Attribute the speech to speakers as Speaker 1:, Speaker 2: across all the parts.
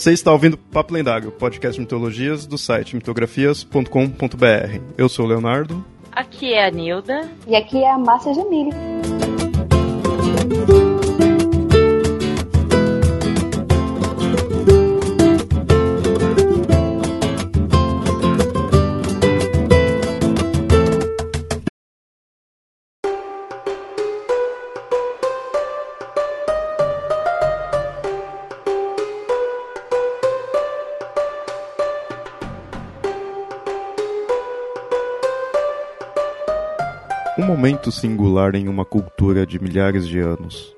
Speaker 1: Você está ouvindo Papo Lendário, podcast de mitologias do site mitografias.com.br. Eu sou o Leonardo.
Speaker 2: Aqui é a Nilda.
Speaker 3: E aqui é a Márcia Jamile.
Speaker 1: Momento singular em uma cultura de milhares de anos.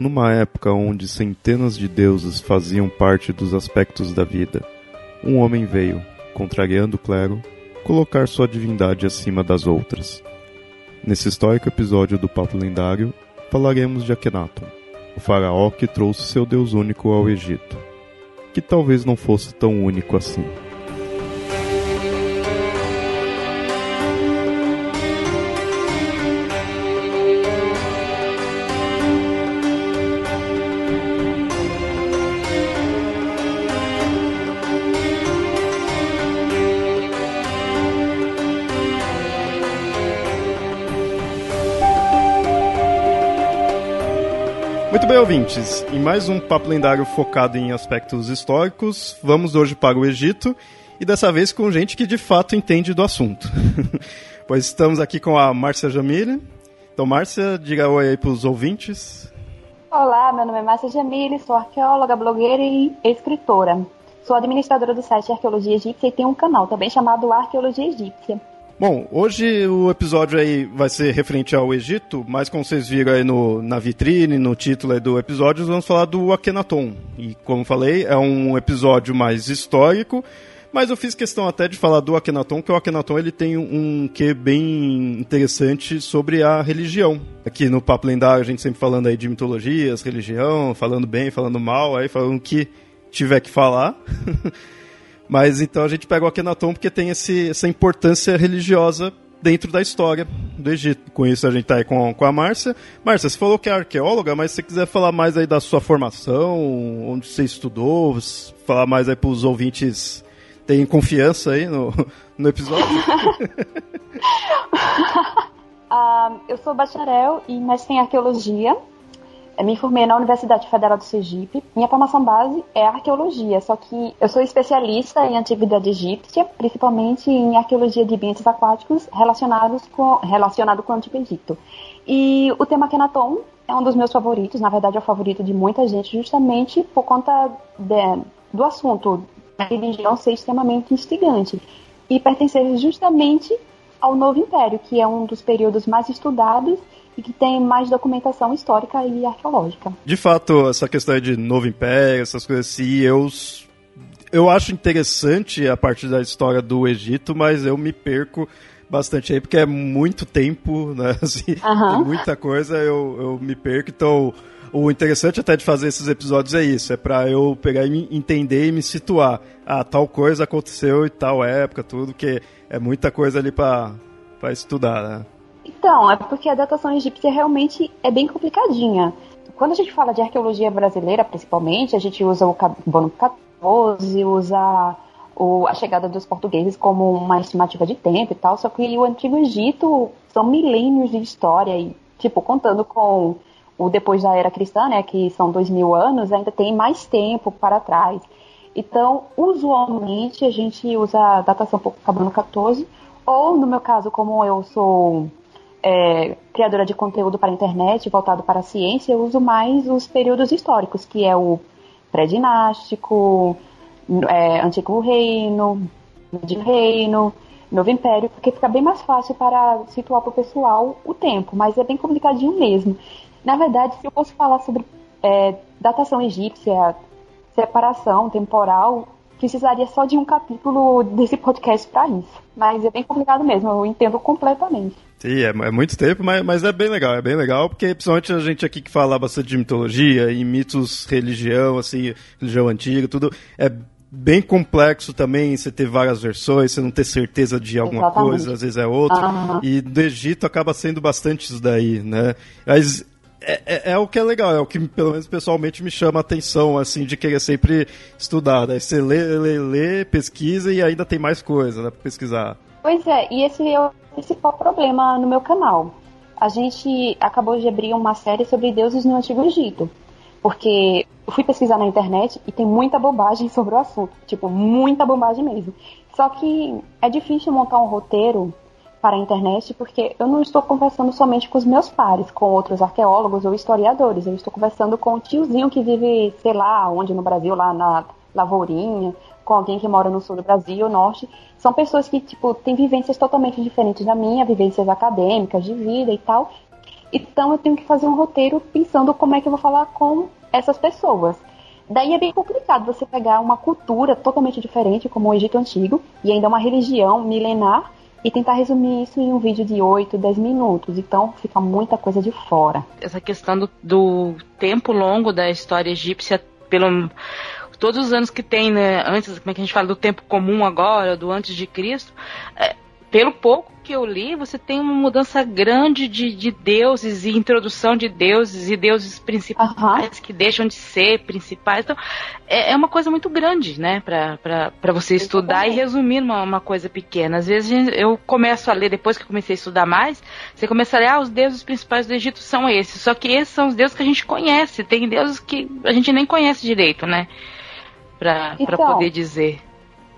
Speaker 1: Numa época onde centenas de deuses faziam parte dos aspectos da vida, um homem veio, contrariando o clero, colocar sua divindade acima das outras. Nesse histórico episódio do Papo Lendário, falaremos de Akhenaton, o faraó que trouxe seu deus único ao Egito, que talvez não fosse tão único assim. Ouvintes. Em mais um papo lendário focado em aspectos históricos, vamos hoje para o Egito e dessa vez com gente que de fato entende do assunto. pois estamos aqui com a Márcia Jamile. Então, Márcia, diga oi aí para os ouvintes.
Speaker 3: Olá, meu nome é Márcia Jamile, sou arqueóloga, blogueira e escritora. Sou administradora do site Arqueologia Egípcia e tenho um canal também chamado Arqueologia Egípcia.
Speaker 1: Bom, hoje o episódio aí vai ser referente ao Egito, mas como vocês viram aí no, na vitrine, no título do episódio, vamos falar do Akhenaton. E como falei, é um episódio mais histórico, mas eu fiz questão até de falar do Akhenaton, que o Akhenaton ele tem um que bem interessante sobre a religião. Aqui no Papo Lendário a gente sempre falando aí de mitologias, religião, falando bem, falando mal, aí falando o que tiver que falar. Mas então a gente pega o Akhenaton porque tem esse, essa importância religiosa dentro da história do Egito. Com isso a gente tá aí com, com a Márcia. Márcia, você falou que é arqueóloga, mas se você quiser falar mais aí da sua formação, onde você estudou, falar mais aí para os ouvintes terem confiança aí no, no episódio.
Speaker 3: uh, eu sou bacharel e mestre em arqueologia. Me formei na Universidade Federal do Sergipe. Minha formação base é arqueologia, só que eu sou especialista em antiguidade egípcia, principalmente em arqueologia de ambientes aquáticos relacionados com relacionado com o Antigo Egito. E o tema Kenaton é um dos meus favoritos, na verdade é o favorito de muita gente, justamente por conta de, do assunto da religião ser extremamente instigante e pertencer justamente ao Novo Império, que é um dos períodos mais estudados e que tem mais documentação histórica e arqueológica.
Speaker 1: De fato, essa questão de novo império, essas coisas assim, eu, eu acho interessante a partir da história do Egito, mas eu me perco bastante aí, porque é muito tempo, né? Assim,
Speaker 3: uhum.
Speaker 1: muita coisa, eu, eu me perco, então o interessante até de fazer esses episódios é isso, é para eu pegar e entender e me situar. Ah, tal coisa aconteceu em tal época, tudo, que é muita coisa ali para estudar, né?
Speaker 3: Então, é porque a datação egípcia realmente é bem complicadinha. Quando a gente fala de arqueologia brasileira, principalmente, a gente usa o carbono 14, usa o, a chegada dos portugueses como uma estimativa de tempo e tal, só que o Antigo Egito são milênios de história e, tipo, contando com o depois da era cristã, né, que são dois mil anos, ainda tem mais tempo para trás. Então, usualmente, a gente usa a datação por carbono 14, ou, no meu caso, como eu sou é, criadora de conteúdo para a internet, voltado para a ciência, eu uso mais os períodos históricos, que é o pré-dinástico, é, Antigo Reino, Médio Reino, Novo Império, porque fica bem mais fácil para situar para o pessoal o tempo, mas é bem complicadinho mesmo. Na verdade, se eu fosse falar sobre é, datação egípcia, separação temporal, precisaria só de um capítulo desse podcast para isso. Mas é bem complicado mesmo, eu entendo completamente.
Speaker 1: Sim, é, é, muito tempo, mas, mas é bem legal, é bem legal, porque principalmente a gente aqui que fala bastante de mitologia e mitos, religião, assim, religião antiga, tudo, é bem complexo também você ter várias versões, você não ter certeza de alguma
Speaker 3: Exatamente.
Speaker 1: coisa, às vezes é outra.
Speaker 3: Uhum.
Speaker 1: E do Egito acaba sendo bastante isso daí, né? Mas é, é, é, o que é legal, é o que pelo menos pessoalmente me chama a atenção, assim, de querer sempre estudar. Né? Você lê, lê, lê, pesquisa e ainda tem mais coisa né, pra pesquisar.
Speaker 3: Pois é, e esse é o principal problema no meu canal. A gente acabou de abrir uma série sobre deuses no Antigo Egito. Porque eu fui pesquisar na internet e tem muita bobagem sobre o assunto. Tipo, muita bobagem mesmo. Só que é difícil montar um roteiro para a internet, porque eu não estou conversando somente com os meus pares, com outros arqueólogos ou historiadores. Eu estou conversando com o tiozinho que vive, sei lá, onde no Brasil, lá na Lavourinha, com alguém que mora no sul do Brasil, norte. São pessoas que, tipo, têm vivências totalmente diferentes da minha, vivências acadêmicas, de vida e tal. Então eu tenho que fazer um roteiro pensando como é que eu vou falar com essas pessoas. Daí é bem complicado você pegar uma cultura totalmente diferente, como o Egito Antigo, e ainda uma religião milenar, e tentar resumir isso em um vídeo de 8, 10 minutos. Então fica muita coisa de fora.
Speaker 2: Essa questão do, do tempo longo da história egípcia, pelo todos os anos que tem, né, antes, como é que a gente fala do tempo comum agora, do antes de Cristo, é, pelo pouco que eu li, você tem uma mudança grande de, de deuses e introdução de deuses e deuses principais que deixam de ser principais. Então, é, é uma coisa muito grande, né, para você estudar e resumir uma, uma coisa pequena. Às vezes eu começo a ler, depois que comecei a estudar mais, você começa a ler, ah, os deuses principais do Egito são esses. Só que esses são os deuses que a gente conhece. Tem deuses que a gente nem conhece direito, né, para então, poder dizer.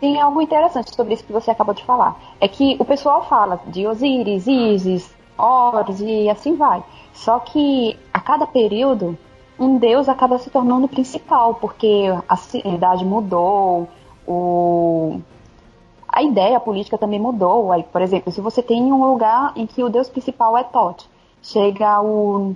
Speaker 3: Tem algo interessante sobre isso que você acabou de falar. É que o pessoal fala de Osíris, Isis, Horus e assim vai. Só que a cada período, um deus acaba se tornando principal, porque a sociedade mudou, o... a ideia política também mudou. Aí, por exemplo, se você tem um lugar em que o deus principal é Tot, chega o,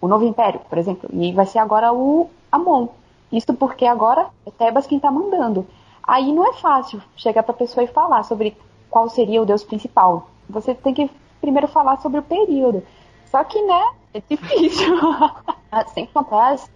Speaker 3: o novo império, por exemplo, e vai ser agora o Amon. Isso porque agora é Tebas quem está mandando. Aí não é fácil chegar para a pessoa e falar sobre qual seria o Deus principal. Você tem que primeiro falar sobre o período. Só que, né, é difícil. Sem contar as,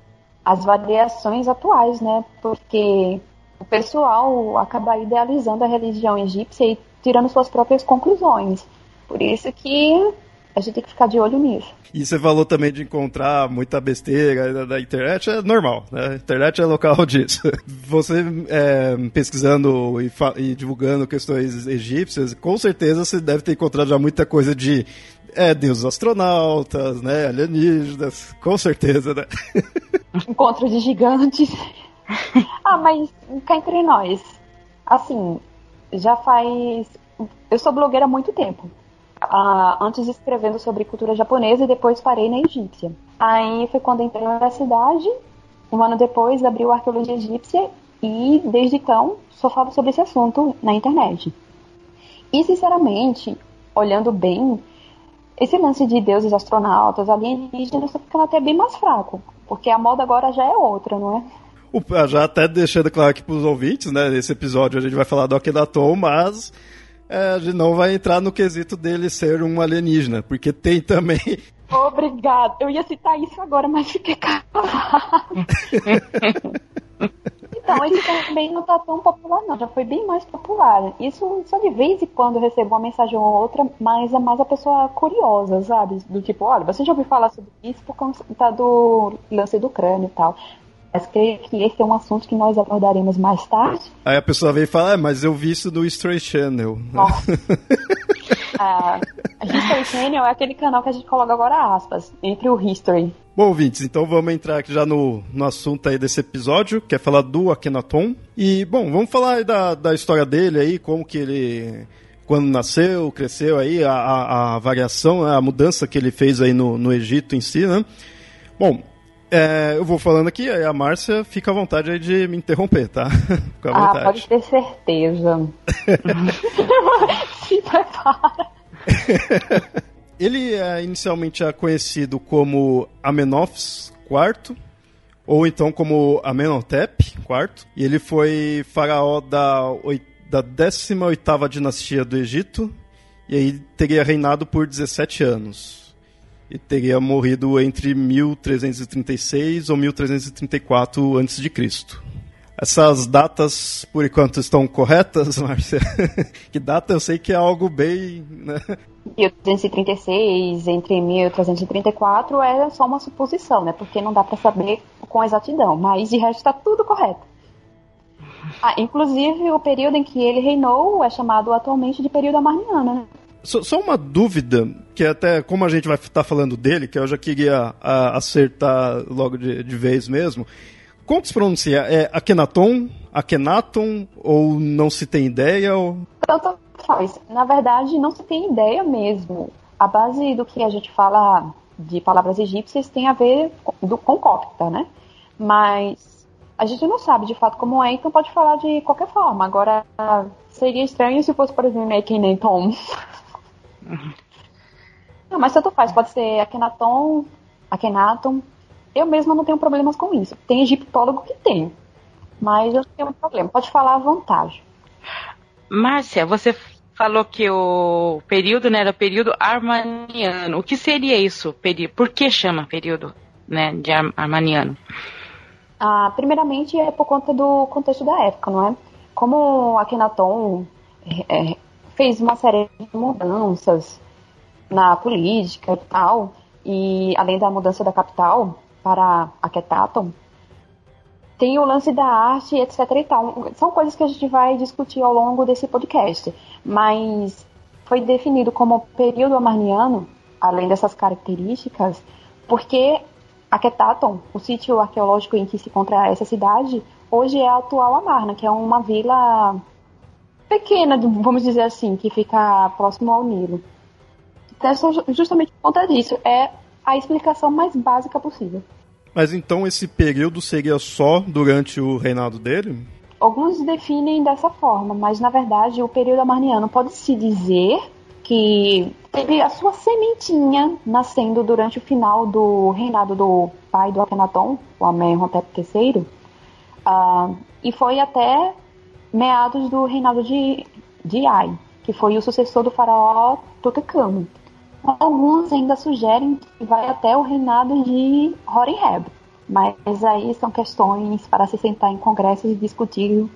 Speaker 3: as variações atuais, né? Porque o pessoal acaba idealizando a religião egípcia e tirando suas próprias conclusões. Por isso que a gente tem que ficar de olho nisso.
Speaker 1: E você falou também de encontrar muita besteira na internet, é normal, né? A internet é local disso. Você é, pesquisando e, e, divulgando questões egípcias, com certeza você deve ter encontrado já muita coisa de é, deuses astronautas, né? Alienígenas, com certeza, né?
Speaker 3: Encontro de gigantes. ah, mas cá entre nós, assim, já faz. Eu sou blogueira há muito tempo antes escrevendo sobre cultura japonesa e depois parei na egípcia. Aí foi quando entrei na universidade, um ano depois abri o Arqueologia Egípcia e desde então só falo sobre esse assunto na internet. E sinceramente, olhando bem, esse lance de deuses astronautas, alienígenas, está ficando até bem mais fraco, porque a moda agora já é outra, não é?
Speaker 1: Já até deixando claro aqui para os ouvintes, né? Nesse episódio a gente vai falar do Akhenaton, mas a gente não vai entrar no quesito dele ser um alienígena, porque tem também.
Speaker 3: Obrigado. Eu ia citar isso agora, mas fiquei calado. então, esse também não tá tão popular, não. Já foi bem mais popular. Isso só de vez em quando eu recebo uma mensagem ou outra, mas é mais a pessoa curiosa, sabe? Do tipo, olha, você já ouviu falar sobre isso por conta do lance do crânio e tal. Mas creio que esse é um assunto que nós abordaremos mais tarde.
Speaker 1: Aí a pessoa vem e fala, ah, mas eu vi isso no History Channel.
Speaker 3: Nossa. ah, History Channel é aquele canal que a gente coloca agora aspas, entre o History.
Speaker 1: Bom, ouvintes, então vamos entrar aqui já no, no assunto aí desse episódio, que é falar do Akhenaton. E, bom, vamos falar da, da história dele aí, como que ele quando nasceu, cresceu aí, a, a, a variação, a mudança que ele fez aí no, no Egito em si, né? Bom, é, eu vou falando aqui, aí a Márcia fica à vontade aí de me interromper, tá?
Speaker 3: Fica à ah, pode ter certeza. Se prepara.
Speaker 1: Ele é, inicialmente é conhecido como Amenófis IV, ou então como Amenhotep IV, e ele foi faraó da, da 18ª dinastia do Egito, e aí teria reinado por 17 anos e teria morrido entre 1336 ou 1334 a.C. Essas datas, por enquanto, estão corretas, Márcia? que data eu sei que é algo bem. Né?
Speaker 3: 1336 entre 1334 é só uma suposição, né? Porque não dá para saber com exatidão, mas de resto está tudo correto. Ah, inclusive, o período em que ele reinou é chamado atualmente de período amarniano, né?
Speaker 1: Só, só, uma dúvida, que até como a gente vai estar tá falando dele, que eu já queria a, acertar logo de, de, vez mesmo. Como se pronuncia? É Akhenaton? Akhenaton? Ou não se tem ideia? Ou...
Speaker 3: Tanto faz. Na verdade, não se tem ideia mesmo. A base do que a gente fala de palavras egípcias tem a ver do, com cópita, né? Mas a gente não sabe de fato como é, então pode falar de qualquer forma. Agora, seria estranho se fosse, por exemplo, Akhenaton. Não, mas tanto faz, pode ser Akhenaton, Akhenaton. Eu mesma não tenho problemas com isso. Tem egiptólogo que tem. Mas eu não tenho problema. Pode falar à vontade.
Speaker 2: Márcia, você falou que o período né, era o período armaniano. O que seria isso? Por que chama período né, de armaniano?
Speaker 3: Ah, primeiramente é por conta do contexto da época, não é? Como Akhenaton é, é fez uma série de mudanças na política e tal, e além da mudança da capital para Aquetaton, tem o lance da arte, etc e tal. São coisas que a gente vai discutir ao longo desse podcast, mas foi definido como período amarniano, além dessas características, porque Aquetaton, o sítio arqueológico em que se encontra essa cidade, hoje é a atual Amarna, que é uma vila pequena, vamos dizer assim, que fica próximo ao Nilo. Então, é justamente por conta disso, é a explicação mais básica possível.
Speaker 1: Mas então esse período seria só durante o reinado dele?
Speaker 3: Alguns definem dessa forma, mas na verdade o período amarniano pode-se dizer que teve a sua sementinha nascendo durante o final do reinado do pai do Akhenaton, o Amenhotep III, uh, e foi até meados do reinado de, de Ai, que foi o sucessor do faraó Tutankhamon. Alguns ainda sugerem que vai até o reinado de Horemheb, mas aí são questões para se sentar em congressos e discutir,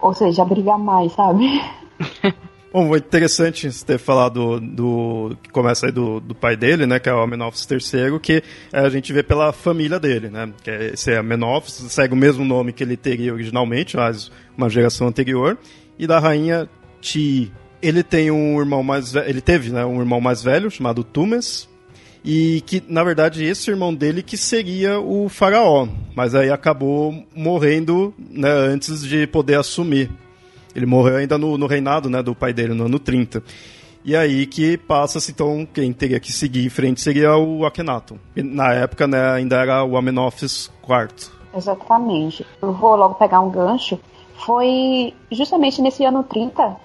Speaker 3: ou seja, brigar mais, sabe?
Speaker 1: Bom, foi interessante você ter falado do, do que começa aí do, do pai dele, né, que é o Amenófis III, que é, a gente vê pela família dele, né, que é, esse é Amenófis, segue o mesmo nome que ele teria originalmente, mas uma geração anterior, e da rainha Ti. Ele tem um irmão mais velho, ele teve, né, um irmão mais velho chamado Tumes, e que na verdade esse irmão dele que seria o faraó, mas aí acabou morrendo né, antes de poder assumir. Ele morreu ainda no, no reinado né, do pai dele, no ano 30. E aí que passa-se, então, quem teria que seguir em frente seria o Akhenaton. Na época, né, ainda era o Amenófis IV.
Speaker 3: Exatamente. Eu vou logo pegar um gancho. Foi justamente nesse ano 30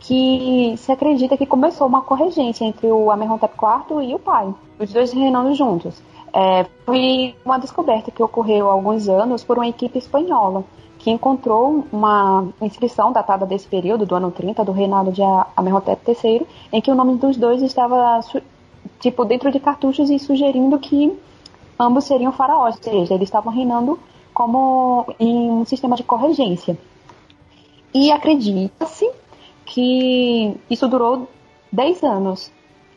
Speaker 3: que se acredita que começou uma corregência entre o Amenhotep IV e o pai, os dois reinando juntos. É, foi uma descoberta que ocorreu há alguns anos por uma equipe espanhola que encontrou uma inscrição datada desse período, do ano 30, do reinado de Amenhotep III, em que o nome dos dois estava tipo dentro de cartuchos e sugerindo que ambos seriam faraós, ou seja, eles estavam reinando como em um sistema de corregência. E acredita-se que isso durou 10 anos,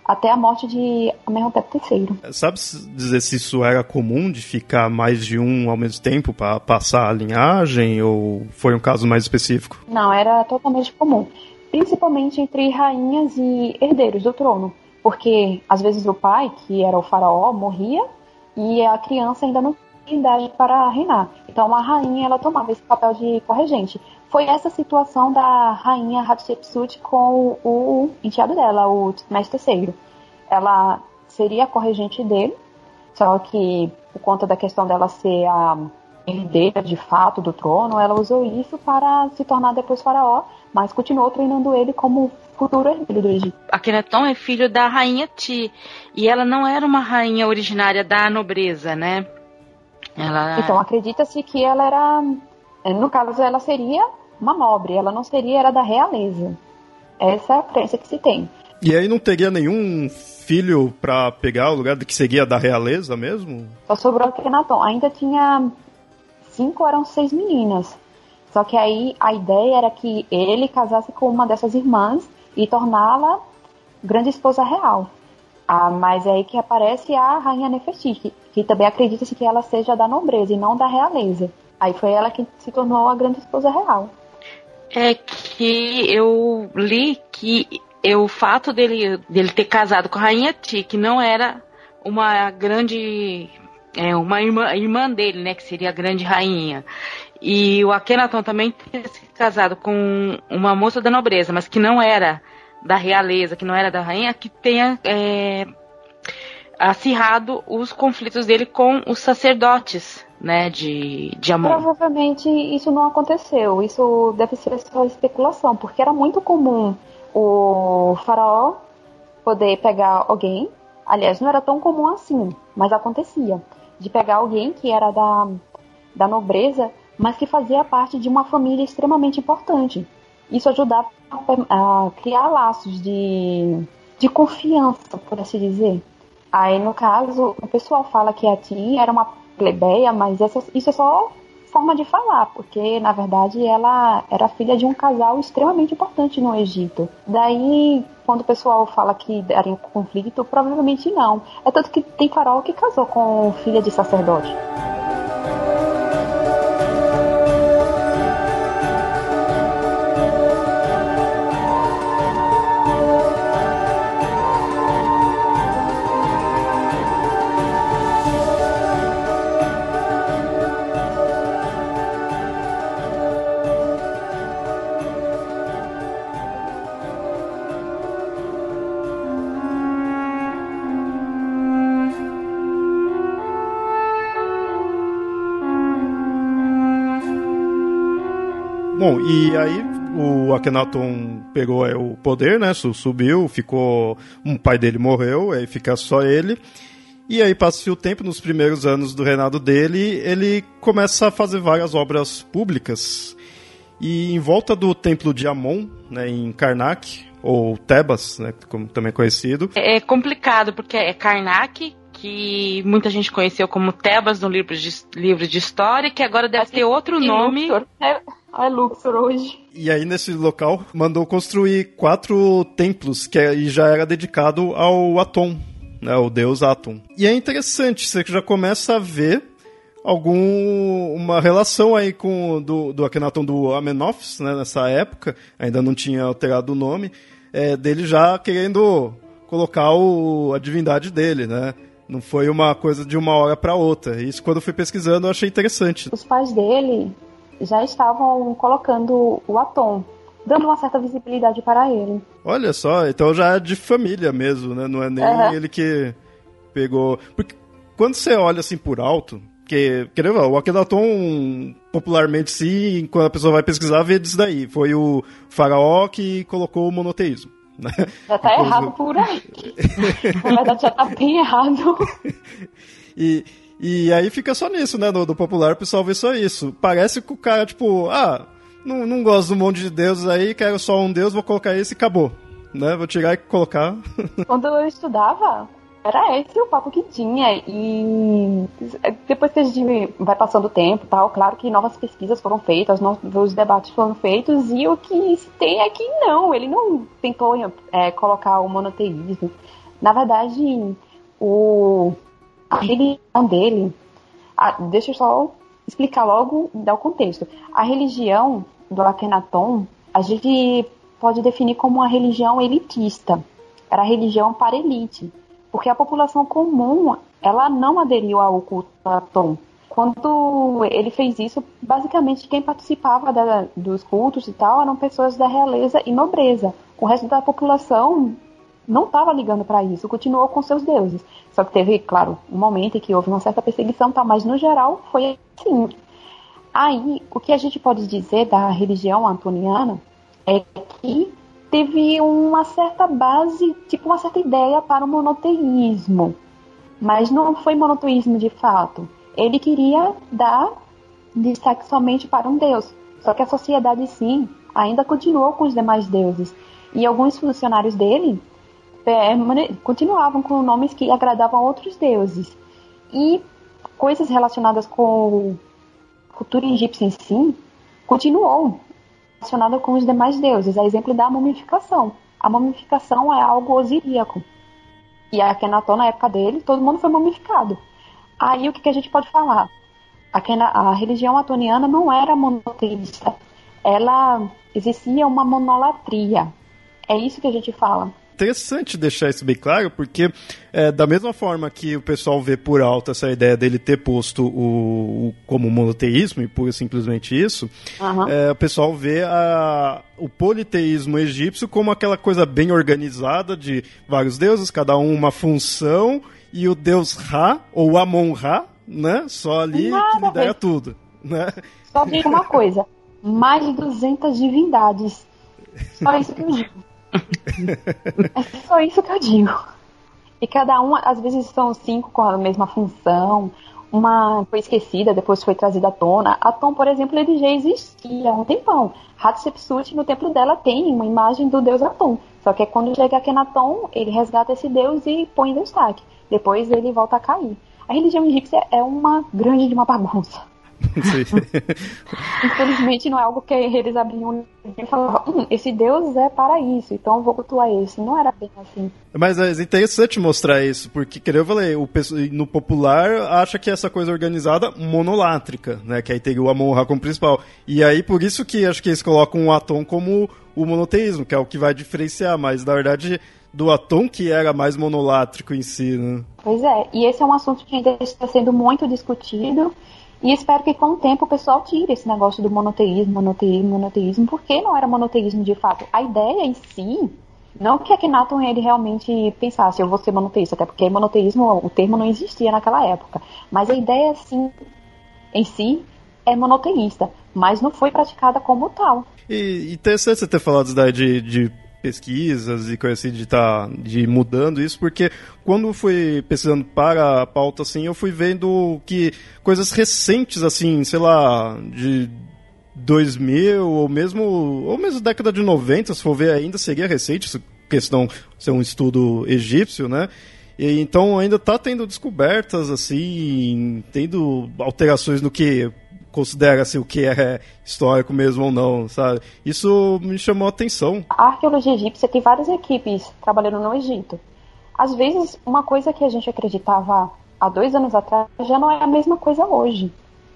Speaker 3: até a morte de Amenhotep III.
Speaker 1: Sabe dizer se isso era comum de ficar mais de um ao mesmo tempo para passar a linhagem ou foi um caso mais específico?
Speaker 3: Não, era totalmente comum, principalmente entre rainhas e herdeiros do trono, porque às vezes o pai, que era o faraó, morria e a criança ainda não idade para reinar. Então a rainha ela tomava esse papel de corregente. Foi essa situação da rainha Hatshepsut com o enteado dela, o mestre terceiro. Ela seria a corregente dele, só que por conta da questão dela ser a herdeira de fato do trono, ela usou isso para se tornar depois faraó, mas continuou treinando ele como futuro herdeiro do Egito.
Speaker 2: Akhenaton é filho da rainha Ti, e ela não era uma rainha originária da nobreza, né?
Speaker 3: Ela... Então acredita-se que ela era, no caso, ela seria uma nobre, ela não seria era da realeza. Essa é a crença que se tem.
Speaker 1: E aí não teria nenhum filho para pegar o lugar do que seria da realeza mesmo?
Speaker 3: Só sobrou Akhenaton. Ainda tinha cinco, eram seis meninas. Só que aí a ideia era que ele casasse com uma dessas irmãs e torná-la grande esposa real. Ah, mas é aí que aparece a rainha Nefertiti, que também acredita-se que ela seja da nobreza e não da realeza. Aí foi ela que se tornou a grande esposa real.
Speaker 2: É que eu li que o fato dele, dele ter casado com a rainha Ti, que não era uma grande é, uma irmã, irmã dele, né, que seria a grande rainha. E o Akhenaton também ter se casado com uma moça da nobreza, mas que não era da realeza, que não era da rainha, que tenha é, acirrado os conflitos dele com os sacerdotes, né, de, de Amon.
Speaker 3: Provavelmente isso não aconteceu, isso deve ser só especulação, porque era muito comum o faraó poder pegar alguém, aliás, não era tão comum assim, mas acontecia, de pegar alguém que era da, da nobreza, mas que fazia parte de uma família extremamente importante. Isso ajudava a, criar laços de, de confiança, por assim dizer. Aí, no caso, o pessoal fala que a Ti era uma plebeia, mas essa, isso é só forma de falar, porque na verdade ela era filha de um casal extremamente importante no Egito. Daí, quando o pessoal fala que era em conflito, provavelmente não. É tanto que tem farol que casou com filha de sacerdote.
Speaker 1: Bom, e aí o Akhenaton pegou é, o poder, né? Subiu, ficou. Um pai dele morreu, aí fica só ele. E aí passa-se o tempo, nos primeiros anos do reinado dele, ele começa a fazer várias obras públicas. E em volta do templo de Amon, né, em Karnak, ou Tebas, né, como também é conhecido.
Speaker 2: É complicado, porque é Karnak, que muita gente conheceu como Tebas no livro de, livro de história, que agora deve ter outro nome.
Speaker 3: Luxor. É Luxor hoje.
Speaker 1: E aí, nesse local, mandou construir quatro templos, que é, já era dedicado ao Atom, né, o deus Atom. E é interessante, você já começa a ver algum uma relação aí com do, do Akhenaton do Amenophis, né, nessa época, ainda não tinha alterado o nome, é, dele já querendo colocar o, a divindade dele, né? Não foi uma coisa de uma hora para outra. Isso, quando eu fui pesquisando, eu achei interessante.
Speaker 3: Os pais dele já estavam colocando o Atom, dando uma certa visibilidade para ele.
Speaker 1: Olha só, então já é de família mesmo, né? Não é nem uhum. ele que pegou. Porque quando você olha assim por alto, que, querendo o Akhenaton, popularmente sim, quando a pessoa vai pesquisar, vê disso daí. Foi o faraó que colocou o monoteísmo.
Speaker 3: Né? Já tá errado por aí. Na verdade, já tá bem errado.
Speaker 1: e, e aí fica só nisso, né? No, do popular, o pessoal vê só isso. Parece que o cara, tipo, ah, não, não gosto de um monte de deuses aí, quero só um deus, vou colocar esse e acabou. Né? Vou tirar e colocar.
Speaker 3: Quando eu estudava, era esse o papo que tinha. E depois que a gente vai passando o tempo tal, claro que novas pesquisas foram feitas, novos debates foram feitos, e o que tem é que não, ele não tentou é, colocar o monoteísmo. Na verdade, o, a religião dele. A, deixa eu só explicar logo, dar o contexto. A religião do Akhenaton, a gente pode definir como uma religião elitista. Era a religião para elite porque a população comum ela não aderiu ao culto Atom. Quando ele fez isso, basicamente quem participava da, dos cultos e tal eram pessoas da realeza e nobreza. O resto da população não estava ligando para isso, continuou com seus deuses. Só que teve, claro, um momento em que houve uma certa perseguição, tá, mas no geral foi assim. Aí, o que a gente pode dizer da religião antoniana é que teve uma certa base, tipo uma certa ideia para o monoteísmo. Mas não foi monoteísmo de fato. Ele queria dar destaque somente para um deus. Só que a sociedade, sim, ainda continuou com os demais deuses. E alguns funcionários dele continuavam com nomes que agradavam a outros deuses. E coisas relacionadas com cultura egípcia em si continuou relacionada com os demais deuses. A exemplo da mumificação. A mumificação é algo osiríaco. E a Akhenaton, na época dele, todo mundo foi mumificado. Aí o que, que a gente pode falar? A religião atoniana não era monoteísta. Ela existia uma monolatria. É isso que a gente fala
Speaker 1: interessante deixar isso bem claro, porque é, da mesma forma que o pessoal vê por alto essa ideia dele ter posto o, o como monoteísmo, e pura simplesmente isso, uhum. é, o pessoal vê a, o politeísmo egípcio como aquela coisa bem organizada de vários deuses, cada um uma função, e o deus Ra, ou Amon-Ra, né, só ali Nada que lidera tudo. Né?
Speaker 3: Só digo uma coisa, mais de 200 divindades. Só isso que eu digo. é só isso que eu digo. E cada um, às vezes, são cinco com a mesma função. Uma foi esquecida, depois foi trazida à tona. A Tom, por exemplo, ele já existia há um tempão. Hatshepsut, no templo dela, tem uma imagem do deus Atom. Só que é quando chega Akhenaton, ele resgata esse deus e põe em destaque. Depois ele volta a cair. A religião egípcia é uma grande de uma bagunça. Infelizmente não é algo que eles abriam e falavam, hum, esse Deus é para isso, então eu vou cultuar esse. Não era bem assim.
Speaker 1: Mas é interessante mostrar isso, porque, que eu falei, o, no popular acha que essa coisa organizada monolátrica, né? Que aí teria o Amon-Ra como principal. E aí, por isso que acho que eles colocam o Atom como o monoteísmo, que é o que vai diferenciar, mas na verdade do Atom que era mais monolátrico em si, né?
Speaker 3: Pois é, e esse é um assunto que ainda está sendo muito discutido e espero que com o tempo o pessoal tire esse negócio do monoteísmo, monoteísmo, monoteísmo, porque não era monoteísmo de fato. A ideia em si, não que Akhenaton ele realmente pensasse, eu vou ser monoteísta, até porque monoteísmo, o termo não existia naquela época. Mas a ideia, sim, em si, é monoteísta, mas não foi praticada como tal.
Speaker 1: E interessante você ter falado da de, de pesquisas e coisa assim de estar tá, de mudando isso, porque quando fui pesquisando para a pauta assim, eu fui vendo que coisas recentes assim, sei lá, de 2000 ou mesmo ou mesmo década de 90, se for ver ainda seria recente, essa questão ser um estudo egípcio, né? E, então ainda está tendo descobertas assim, tendo alterações no que considera-se o que é histórico mesmo ou não, sabe? Isso me chamou a atenção.
Speaker 3: A arqueologia egípcia tem várias equipes trabalhando no Egito. Às vezes, uma coisa que a gente acreditava há dois anos atrás já não é a mesma coisa hoje.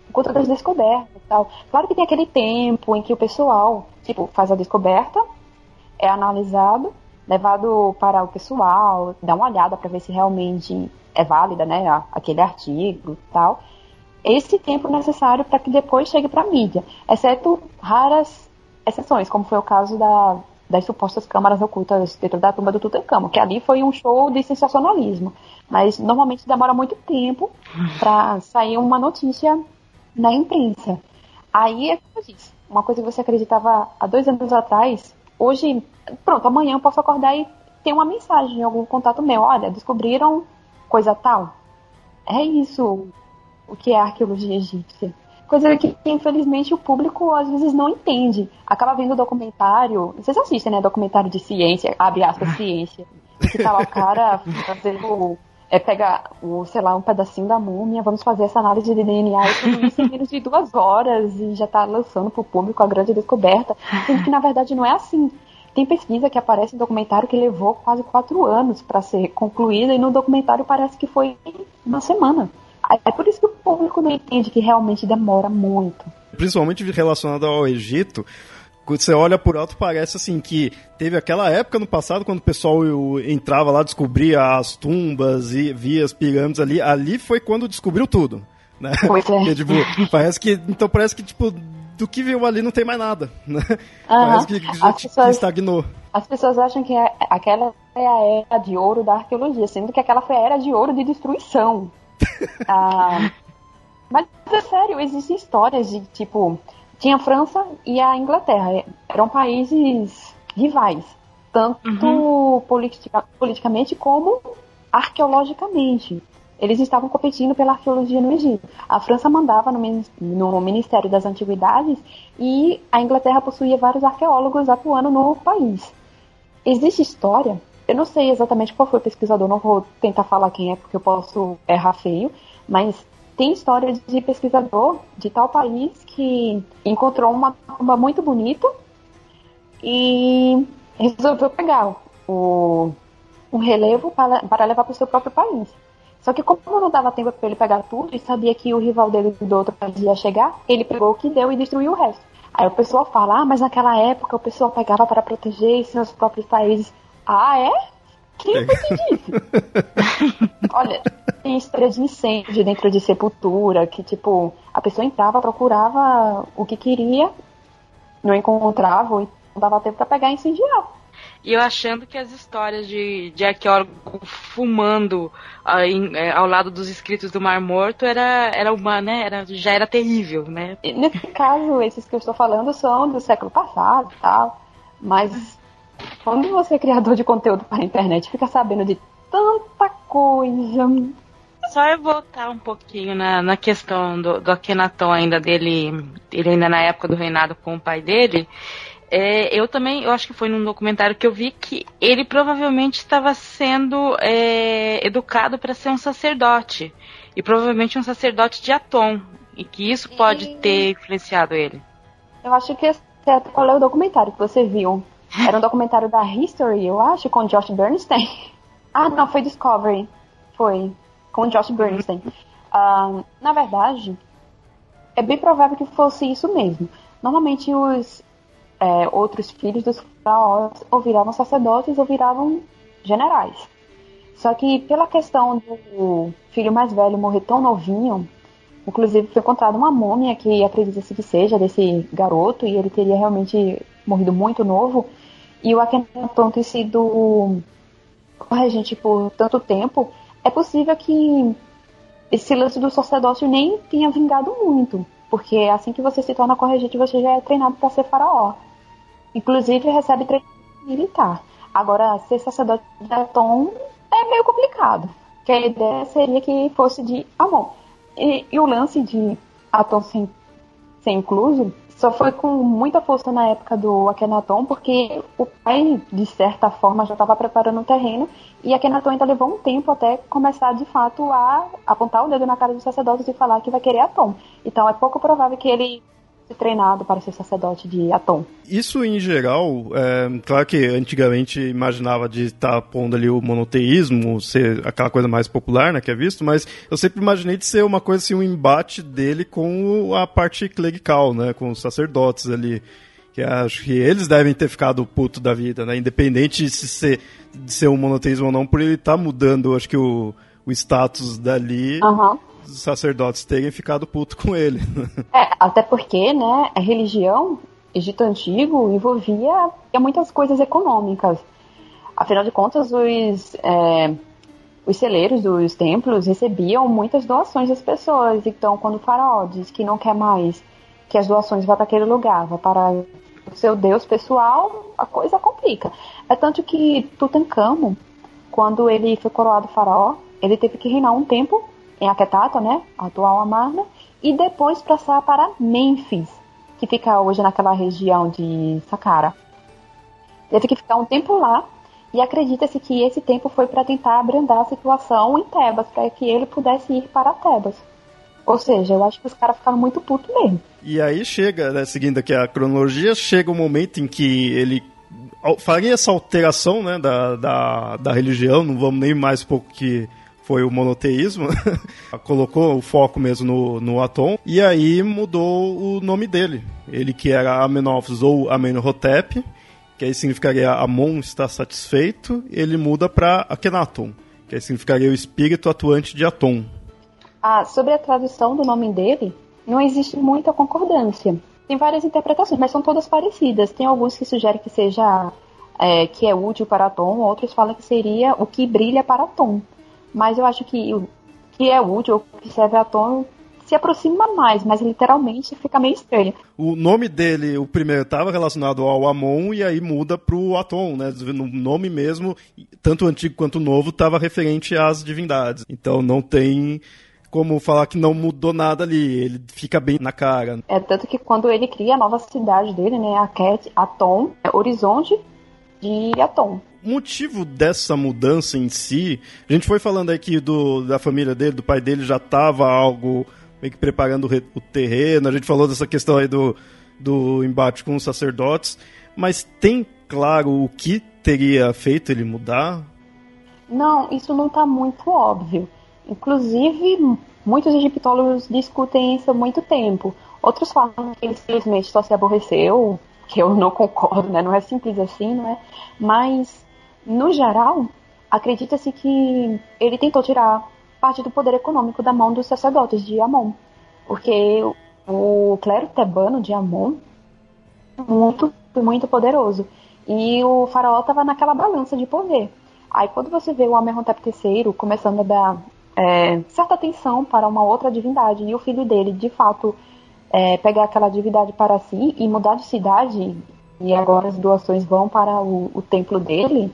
Speaker 3: Por conta das descobertas e tal. Claro que tem aquele tempo em que o pessoal, tipo, faz a descoberta, é analisado, levado para o pessoal, dá uma olhada para ver se realmente é válida, né, aquele artigo e tal esse tempo necessário para que depois chegue para a mídia, exceto raras exceções, como foi o caso da, das supostas câmaras ocultas dentro da tumba do Tutankhamon, que ali foi um show de sensacionalismo. Mas normalmente demora muito tempo para sair uma notícia na imprensa. Aí é como eu disse, uma coisa que você acreditava há dois anos atrás, hoje, pronto, amanhã eu posso acordar e ter uma mensagem, algum contato meu, olha, descobriram coisa tal. É isso o que é arqueologia egípcia. Coisa que, infelizmente, o público às vezes não entende. Acaba vendo documentário. Vocês assistem, né? Documentário de ciência, abre aspas, ciência. Que tá lá o cara fazendo. É, pega, o, sei lá, um pedacinho da múmia, vamos fazer essa análise de DNA e tudo isso em menos de duas horas e já tá lançando pro público a grande descoberta. Sendo que, na verdade, não é assim. Tem pesquisa que aparece em documentário que levou quase quatro anos para ser concluída e no documentário parece que foi uma semana. É por isso que o público não entende que realmente demora muito.
Speaker 1: Principalmente relacionado ao Egito, quando você olha por alto, parece assim que teve aquela época no passado quando o pessoal entrava lá, descobria as tumbas e via as pirâmides ali. Ali foi quando descobriu tudo. Né?
Speaker 3: Pois é.
Speaker 1: Porque, tipo, parece que. Então parece que, tipo, do que viu ali não tem mais nada. Né? Parece que já pessoas, estagnou.
Speaker 3: As pessoas acham que é, aquela é a era de ouro da arqueologia, sendo que aquela foi a era de ouro de destruição. Ah, mas é sério, existem histórias de tipo. Tinha a França e a Inglaterra. Eram países rivais. Tanto uhum. politica, politicamente como arqueologicamente. Eles estavam competindo pela arqueologia no Egito. A França mandava no, no Ministério das Antiguidades e a Inglaterra possuía vários arqueólogos atuando no país. Existe história eu não sei exatamente qual foi o pesquisador, não vou tentar falar quem é, porque eu posso errar feio, mas tem histórias de pesquisador de tal país que encontrou uma tumba muito bonita e resolveu pegar o, um relevo para, para levar para o seu próprio país. Só que como não dava tempo para ele pegar tudo e sabia que o rival dele do outro país ia chegar, ele pegou o que deu e destruiu o resto. Aí o pessoal fala, ah, mas naquela época o pessoal pegava para proteger seus próprios países. Ah, é? Quem foi que disse? Olha, tem história de incêndio dentro de sepultura, que tipo, a pessoa entrava, procurava o que queria, não encontrava, e não dava tempo para pegar e incendiar.
Speaker 2: E eu achando que as histórias de, de arqueólogo fumando uh, é, ao lado dos escritos do Mar Morto era, era uma, né? Era, já era terrível, né?
Speaker 3: Nesse caso, esses que eu estou falando são do século passado e tal. Mas quando você é criador de conteúdo para a internet, fica sabendo de tanta coisa.
Speaker 2: Só eu voltar um pouquinho na, na questão do, do Akhenaton ainda dele, ele ainda na época do reinado com o pai dele. É, eu também, eu acho que foi num documentário que eu vi que ele provavelmente estava sendo é, educado para ser um sacerdote. E provavelmente um sacerdote de Atom. E que isso pode e... ter influenciado ele.
Speaker 3: Eu acho que é qual é o documentário que você viu. Era um documentário da History, eu acho, com Josh Bernstein. Ah, não, foi Discovery. Foi. Com Josh Bernstein. Uh, na verdade, é bem provável que fosse isso mesmo. Normalmente os é, outros filhos dos faraós ou viravam sacerdotes ou viravam generais. Só que pela questão do filho mais velho morrer tão novinho, inclusive foi encontrada uma múmia que acredita-se que seja desse garoto e ele teria realmente morrido muito novo. E o Akhenaton ter sido regente por tanto tempo, é possível que esse lance do sacerdócio nem tenha vingado muito. Porque assim que você se torna corregente, você já é treinado para ser faraó. Inclusive recebe treinamento militar. Agora, ser sacerdote de Atom é meio complicado. Que a ideia seria que fosse de Amon. E, e o lance de Atom ser incluso só foi com muita força na época do Akhenaton, porque o pai, de certa forma, já estava preparando o terreno, e Akhenaton ainda levou um tempo até começar, de fato, a apontar o dedo na cara dos sacerdotes e falar que vai querer Atom. Então é pouco provável que ele treinado para ser sacerdote de Atom.
Speaker 1: Isso em geral, é, claro que antigamente imaginava de estar tá pondo ali o monoteísmo, ser aquela coisa mais popular, né, que é visto, mas eu sempre imaginei de ser uma coisa assim, um embate dele com a parte clerical, né, com os sacerdotes ali. Que acho que eles devem ter ficado puto da vida, né, independente de ser, de ser um monoteísmo ou não, por ele estar tá mudando, acho que o, o status dali.
Speaker 3: Uhum
Speaker 1: os sacerdotes terem ficado puto com ele.
Speaker 3: É, até porque, né, a religião, Egito Antigo, envolvia muitas coisas econômicas. Afinal de contas, os, é, os celeiros dos templos recebiam muitas doações das pessoas. Então, quando o faraó diz que não quer mais que as doações vá para aquele lugar, vá para o seu deus pessoal, a coisa complica. É tanto que Tutankhamon, quando ele foi coroado faraó, ele teve que reinar um tempo em Akhenaton, né, atual Amarna, e depois passar para Memphis, que fica hoje naquela região de Saqqara. Teve que ficar um tempo lá e acredita-se que esse tempo foi para tentar abrandar a situação em Tebas, para que ele pudesse ir para Tebas. Ou seja, eu acho que os caras ficaram muito putos mesmo.
Speaker 1: E aí chega, né, seguindo aqui a cronologia, chega o um momento em que ele faria essa alteração né, da, da, da religião, não vamos nem mais pouco que foi o monoteísmo, colocou o foco mesmo no, no Atom, e aí mudou o nome dele. Ele que era Amenófis ou Amenhotep, que aí significaria Amon está satisfeito, ele muda para Akhenaton, que aí significaria o espírito atuante de Atom.
Speaker 3: Ah, sobre a tradução do nome dele, não existe muita concordância. Tem várias interpretações, mas são todas parecidas. Tem alguns que sugerem que seja é, que é útil para Atom, outros falam que seria o que brilha para Atom mas eu acho que o que é útil, o que serve a tom, se aproxima mais, mas literalmente fica meio estranho.
Speaker 1: O nome dele, o primeiro, estava relacionado ao Amon e aí muda para o Atom, né? No nome mesmo, tanto o antigo quanto o novo, estava referente às divindades. Então não tem como falar que não mudou nada ali, ele fica bem na cara.
Speaker 3: É tanto que quando ele cria a nova cidade dele, né, a Cat Atom, é Horizonte de Atom
Speaker 1: motivo dessa mudança em si, a gente foi falando aqui do, da família dele, do pai dele já estava algo meio que preparando o terreno, a gente falou dessa questão aí do, do embate com os sacerdotes, mas tem claro o que teria feito ele mudar?
Speaker 3: Não, isso não está muito óbvio. Inclusive, muitos egiptólogos discutem isso há muito tempo. Outros falam que ele simplesmente só se aborreceu, que eu não concordo, né? Não é simples assim, não é? Mas, no geral, acredita-se que ele tentou tirar parte do poder econômico da mão dos sacerdotes de Amon. Porque o clero tebano de Amon muito, muito poderoso. E o faraó estava naquela balança de poder. Aí quando você vê o Amenhotep III começando a dar é, certa atenção para uma outra divindade e o filho dele, de fato, é, pegar aquela divindade para si e mudar de cidade, e agora as doações vão para o, o templo dele,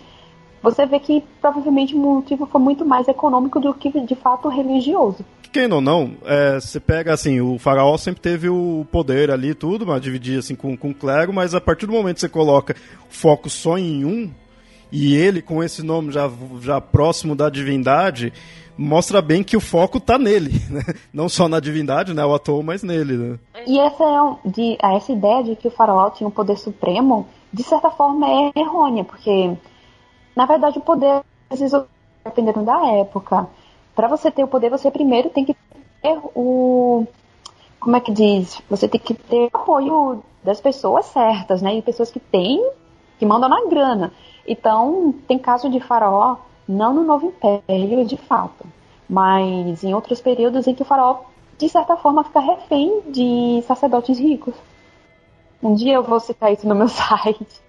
Speaker 3: você vê que provavelmente o motivo foi muito mais econômico do que de fato religioso.
Speaker 1: Quem ou não, é, você pega assim, o faraó sempre teve o poder ali tudo, mas dividia assim com, com o clero, mas a partir do momento que você coloca foco só em um, e ele com esse nome já, já próximo da divindade, mostra bem que o foco está nele, né? Não só na divindade, né, o ator, mas nele, né?
Speaker 3: E essa, é de, essa ideia de que o faraó tinha um poder supremo, de certa forma é errônea, porque na verdade o poder, dependendo da época, para você ter o poder, você primeiro tem que ter o. Como é que diz? Você tem que ter o apoio das pessoas certas, né? E pessoas que têm, que mandam na grana. Então, tem caso de faraó, não no Novo Império, de fato, mas em outros períodos em que o faraó, de certa forma, fica refém de sacerdotes ricos. Um dia eu vou citar isso no meu site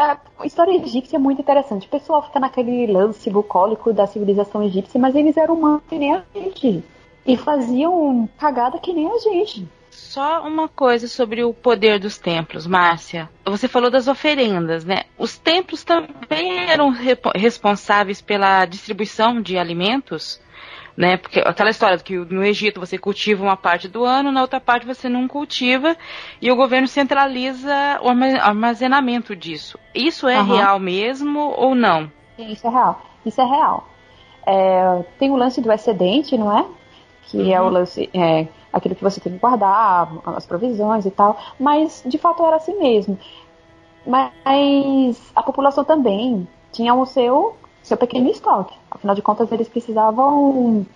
Speaker 3: a história egípcia é muito interessante. O pessoal fica naquele lance bucólico da civilização egípcia, mas eles eram humanos que nem a gente. E faziam cagada que nem a gente.
Speaker 2: Só uma coisa sobre o poder dos templos, Márcia. Você falou das oferendas, né? Os templos também eram responsáveis pela distribuição de alimentos né? Porque aquela história que no Egito você cultiva uma parte do ano, na outra parte você não cultiva, e o governo centraliza o armazenamento disso. Isso é uhum. real mesmo ou não?
Speaker 3: Isso é real. Isso é real. É, tem o lance do excedente, não é? Que uhum. é o uhum. lance, é, aquilo que você tem que guardar, as provisões e tal. Mas de fato era assim mesmo. Mas a população também tinha o seu seu pequeno estoque. Afinal de contas, eles precisavam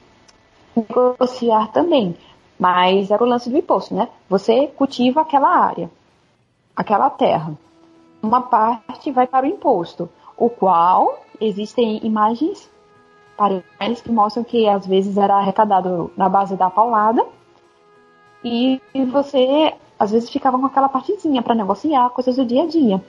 Speaker 3: negociar também. Mas era o lance do imposto, né? Você cultiva aquela área, aquela terra. Uma parte vai para o imposto, o qual existem imagens eles que mostram que às vezes era arrecadado na base da paulada e você às vezes ficava com aquela partezinha para negociar coisas do dia a dia.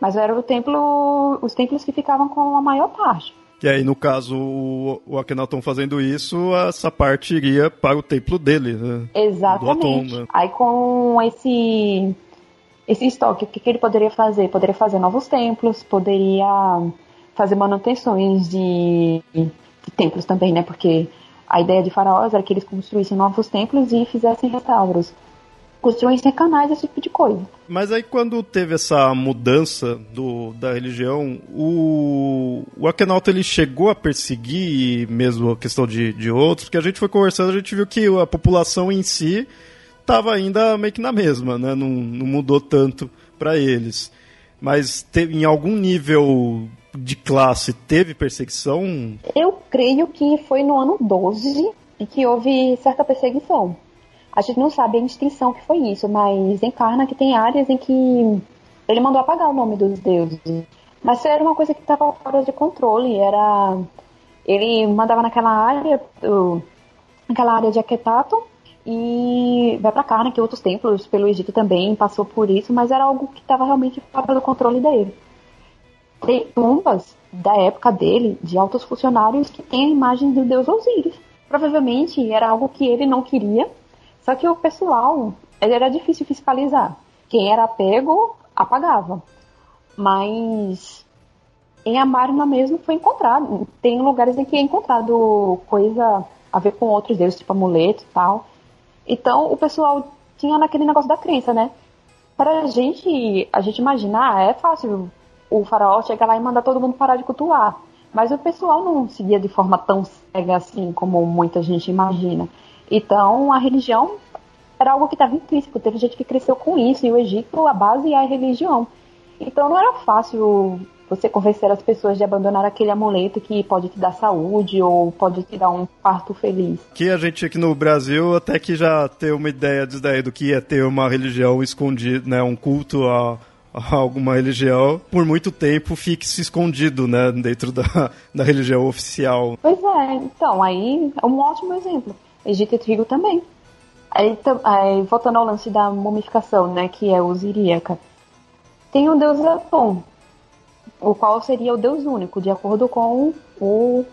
Speaker 3: Mas era o templo, os templos que ficavam com a maior parte.
Speaker 1: E aí, no caso, o, o Akhenaton fazendo isso, essa parte iria para o templo dele, né?
Speaker 3: Exatamente. Atom, né? Aí com esse esse estoque, o que, que ele poderia fazer? Poderia fazer novos templos, poderia fazer manutenções de, de templos também, né? Porque a ideia de faraós era que eles construíssem novos templos e fizessem restauros construíssem canais, esse tipo de coisa.
Speaker 1: Mas aí quando teve essa mudança do, da religião, o, o Akhenaton ele chegou a perseguir mesmo a questão de, de outros, porque a gente foi conversando, a gente viu que a população em si estava ainda meio que na mesma, né? Não, não mudou tanto para eles. Mas teve, em algum nível de classe teve perseguição?
Speaker 3: Eu creio que foi no ano 12 e que houve certa perseguição. A gente não sabe a extensão que foi isso, mas encarna que tem áreas em que ele mandou apagar o nome dos deuses. Mas era uma coisa que estava fora de controle, era ele mandava naquela área, naquela área de Aketato, e vai para Karna, que outros templos pelo Egito também passou por isso, mas era algo que estava realmente fora do controle dele. Tem tumbas da época dele, de altos funcionários, que tem a imagem do deus Osíris. Provavelmente era algo que ele não queria, só que o pessoal, era difícil fiscalizar. Quem era pego, apagava. Mas em Amarna mesmo foi encontrado. Tem lugares em que é encontrado coisa a ver com outros deuses, tipo amuleto e tal. Então o pessoal tinha naquele negócio da crença, né? Para a gente, a gente imaginar, ah, é fácil o faraó chega lá e manda todo mundo parar de cultuar. Mas o pessoal não seguia de forma tão cega assim como muita gente imagina. Então a religião era algo que estava intrínseco. Teve gente que cresceu com isso, e o Egito, a base é a religião. Então não era fácil você convencer as pessoas de abandonar aquele amuleto que pode te dar saúde ou pode te dar um parto feliz.
Speaker 1: Que a gente aqui no Brasil até que já tem uma ideia disso daí, do que é ter uma religião escondida, né, um culto a, alguma religião, por muito tempo fique se escondido, né, dentro da, da religião oficial.
Speaker 3: Pois é, então, aí é um ótimo exemplo. Egito Antigo também. Aí, aí, voltando ao lance da mumificação, né, que é Osiríaca. Tem o deus Atom, o qual seria o deus único, de acordo com o,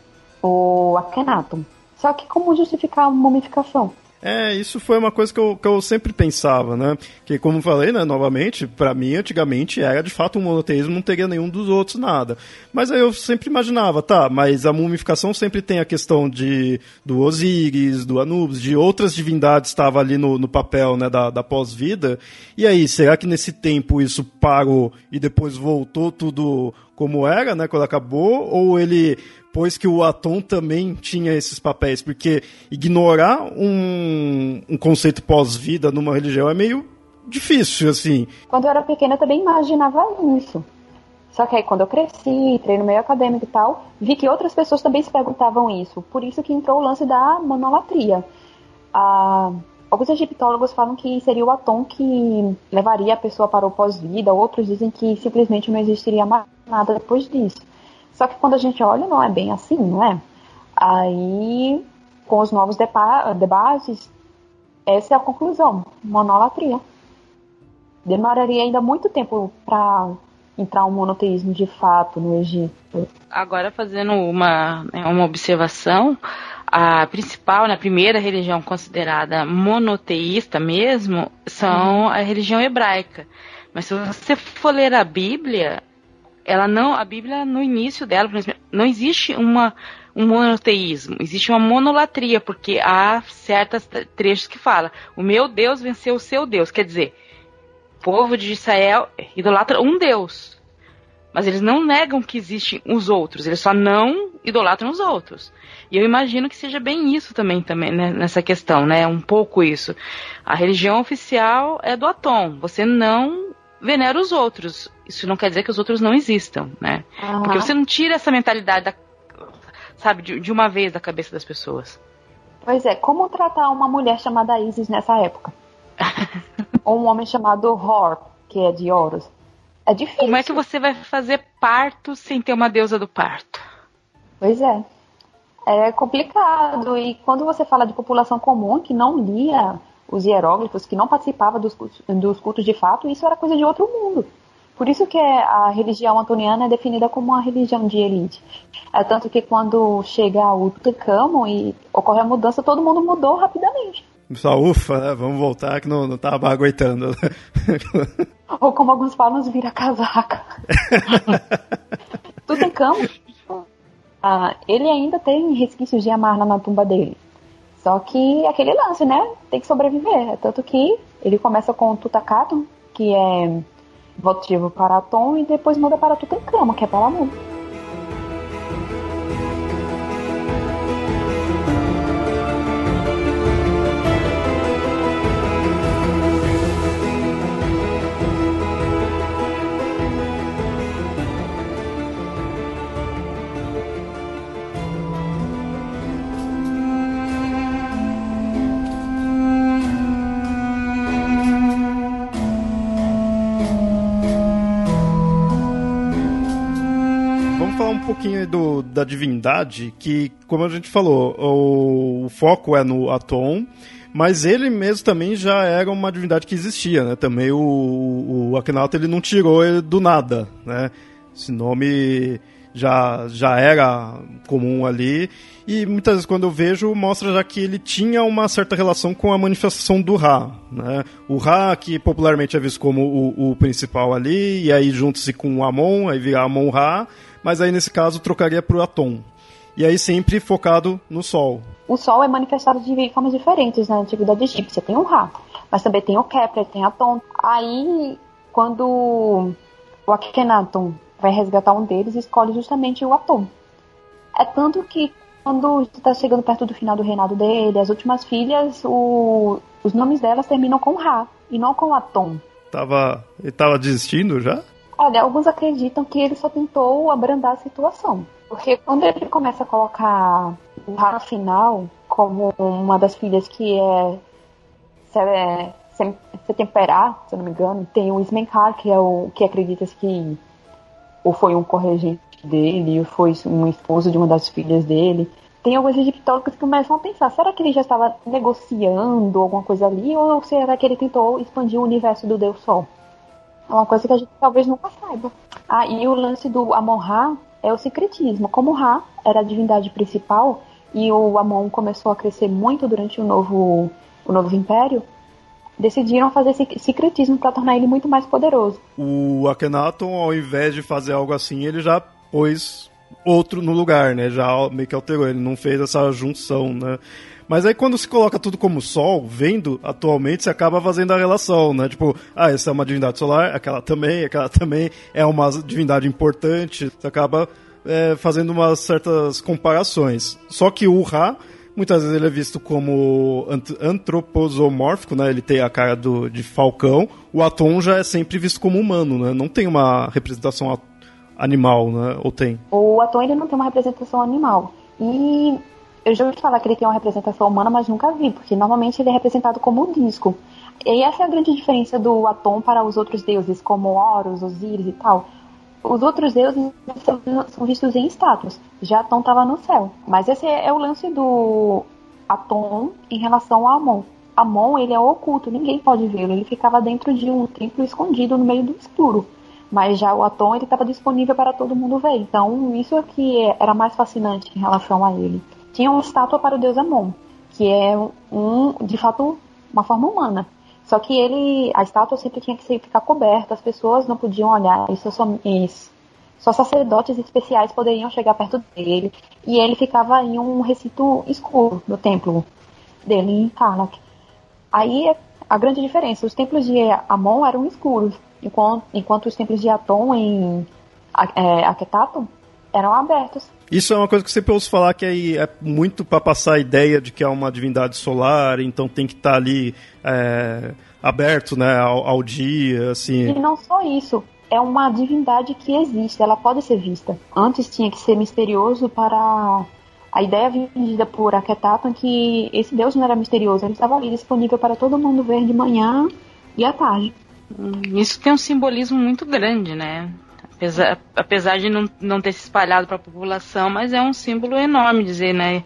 Speaker 3: o Akhenaton. Só que como justificar a mumificação?
Speaker 1: É, isso foi uma coisa que eu, que eu sempre pensava, né? Que, como falei, né, novamente, para mim, antigamente, era de fato um monoteísmo, não teria nenhum dos outros nada. Mas aí eu sempre imaginava, tá, mas a mumificação sempre tem a questão de do Osíris, do Anubis, de outras divindades estava ali no, no papel, né, da, da pós-vida. E aí, será que nesse tempo isso parou e depois voltou tudo como era, né, quando acabou, ou ele pois que o Atom também tinha esses papéis, porque ignorar um, um conceito pós-vida numa religião é meio difícil, assim.
Speaker 3: Quando eu era pequena eu também imaginava isso. Só que aí quando eu cresci, entrei no meio acadêmico e tal, vi que outras pessoas também se perguntavam isso. Por isso que entrou o lance da monolatria. Ah, alguns egiptólogos falam que seria o Atom que levaria a pessoa para o pós-vida, outros dizem que simplesmente não existiria mais nada depois disso. Só que quando a gente olha, não é bem assim, não é? Aí, com os novos debates, essa é a conclusão: monolatria. Demoraria ainda muito tempo para entrar um monoteísmo de fato no Egito.
Speaker 2: Agora, fazendo uma, né, uma observação, a principal, né, a primeira religião considerada monoteísta mesmo, são a religião hebraica. Mas se você for ler a Bíblia, ela não, a Bíblia no início dela, não existe uma um monoteísmo, existe uma monolatria, porque há certos trechos que fala: "O meu Deus venceu o seu Deus", quer dizer, o povo de Israel idolatra um Deus. Mas eles não negam que existem os outros, eles só não idolatram os outros. E eu imagino que seja bem isso também, também né, nessa questão, né? Um pouco isso. A religião oficial é do Atom. Você não venera os outros. Isso não quer dizer que os outros não existam, né? Uhum. Porque você não tira essa mentalidade, da, sabe, de, de, uma vez da cabeça das pessoas.
Speaker 3: Pois é, como tratar uma mulher chamada Isis nessa época? Ou um homem chamado Hor, que é de Horus? É difícil.
Speaker 2: Como é que você vai fazer parto sem ter uma deusa do parto?
Speaker 3: Pois é. É complicado. E quando você fala de população comum que não lia os hieróglifos, que não participava dos, dos cultos de fato, isso era coisa de outro mundo. Por isso que a religião antoniana é definida como uma religião de elite. É tanto que quando chega o Tutankhamon e ocorre a mudança, todo mundo mudou rapidamente.
Speaker 1: Só ufa, né? vamos voltar que não, não tava aguentando.
Speaker 3: Ou como alguns falam, vira casaca. Tutankhamon, ah, ele ainda tem resquícios de amarna na tumba dele. Só que aquele lance, né? Tem que sobreviver. É tanto que ele começa com o Tutakaton, que é votivo para Atom, e depois muda para Tutankhamon, que é para Amun.
Speaker 1: Do, da divindade, que, como a gente falou, o, o foco é no Atom, mas ele mesmo também já era uma divindade que existia, né? Também o, o Akhenaten, ele não tirou ele do nada, né? Esse nome já, já era comum ali. E muitas vezes quando eu vejo, mostra já que ele tinha uma certa relação com a manifestação do Ra. Né? O Ra, que popularmente é visto como o, o principal ali, e aí junta-se com o Amon, aí vira Amon-Ra mas aí nesse caso trocaria para o Atom. E aí sempre focado no Sol.
Speaker 3: O Sol é manifestado de formas diferentes na antiguidade egípcia. Tem o Ra, mas também tem o Kepler, tem Atom. Aí, quando o Akhenaton vai resgatar um deles escolhe justamente o Atom. É tanto que quando está chegando perto do final do reinado dele, as últimas filhas, o, os nomes delas terminam com Ra e não com Atom.
Speaker 1: Tava, ele tava desistindo já?
Speaker 3: Olha, alguns acreditam que ele só tentou abrandar a situação. Porque quando ele começa a colocar o Ra no final, como uma das filhas que é, é se, se temperar, se eu não me engano, tem o Ismenkar, que é o que acredita que ou foi um corregente dele, ou foi um esposo de uma das filhas dele. Tem alguns egiptólogos que começam a pensar, será que ele já estava negociando alguma coisa ali, ou será que ele tentou expandir o universo do Deus Sol? É uma coisa que a gente talvez nunca saiba. Ah, e o lance do Amon-Ra é o secretismo. Como Ra era a divindade principal e o Amon começou a crescer muito durante o novo, o novo império, decidiram fazer esse secretismo para tornar ele muito mais poderoso.
Speaker 1: O Akhenaton, ao invés de fazer algo assim, ele já pôs outro no lugar, né? Já meio que alterou, ele não fez essa junção, né? Mas aí quando se coloca tudo como sol, vendo atualmente, você acaba fazendo a relação, né? Tipo, ah, essa é uma divindade solar, aquela também, aquela também é uma divindade importante. Você acaba é, fazendo umas certas comparações. Só que o Ra Muitas vezes ele é visto como antroposomórfico, né? Ele tem a cara do, de falcão. O Atom já é sempre visto como humano, né? Não tem uma representação animal, né? Ou tem?
Speaker 3: O Atom ele não tem uma representação animal. E eu já ouvi falar que ele tem uma representação humana, mas nunca vi, porque normalmente ele é representado como um disco. E essa é a grande diferença do Atom para os outros deuses, como Horus, Osíris e tal os outros deuses são vistos em estátuas. Já Atom estava no céu. Mas esse é o lance do Atom em relação a Amon. Amon, ele é oculto, ninguém pode vê-lo. Ele ficava dentro de um templo escondido no meio do escuro. Mas já o Atom, ele estava disponível para todo mundo ver. Então, isso é que era mais fascinante em relação a ele. Tinha uma estátua para o deus Amon, que é um, de fato, uma forma humana. Só que ele, a estátua sempre tinha que ficar coberta, as pessoas não podiam olhar, isso só, isso. Só sacerdotes especiais poderiam chegar perto dele. E ele ficava em um recinto escuro do templo dele em Karnak. Aí a grande diferença, os templos de Amon eram escuros, enquanto, enquanto os templos de Atom em é, eram abertos.
Speaker 1: Isso é uma coisa que sempre ouço falar que é, é muito para passar a ideia de que é uma divindade solar, então tem que estar tá ali é, aberto né, ao, ao, dia, assim.
Speaker 3: E não só isso, é uma divindade que existe, ela pode ser vista. Antes tinha que ser misterioso para a ideia vendida por Akhenaton que esse deus não era misterioso, ele estava ali disponível para todo mundo ver de manhã e à tarde.
Speaker 2: Hum, isso tem um simbolismo muito grande, né? Apesar, apesar de não, não ter se espalhado para a população, mas é um símbolo enorme dizer, né?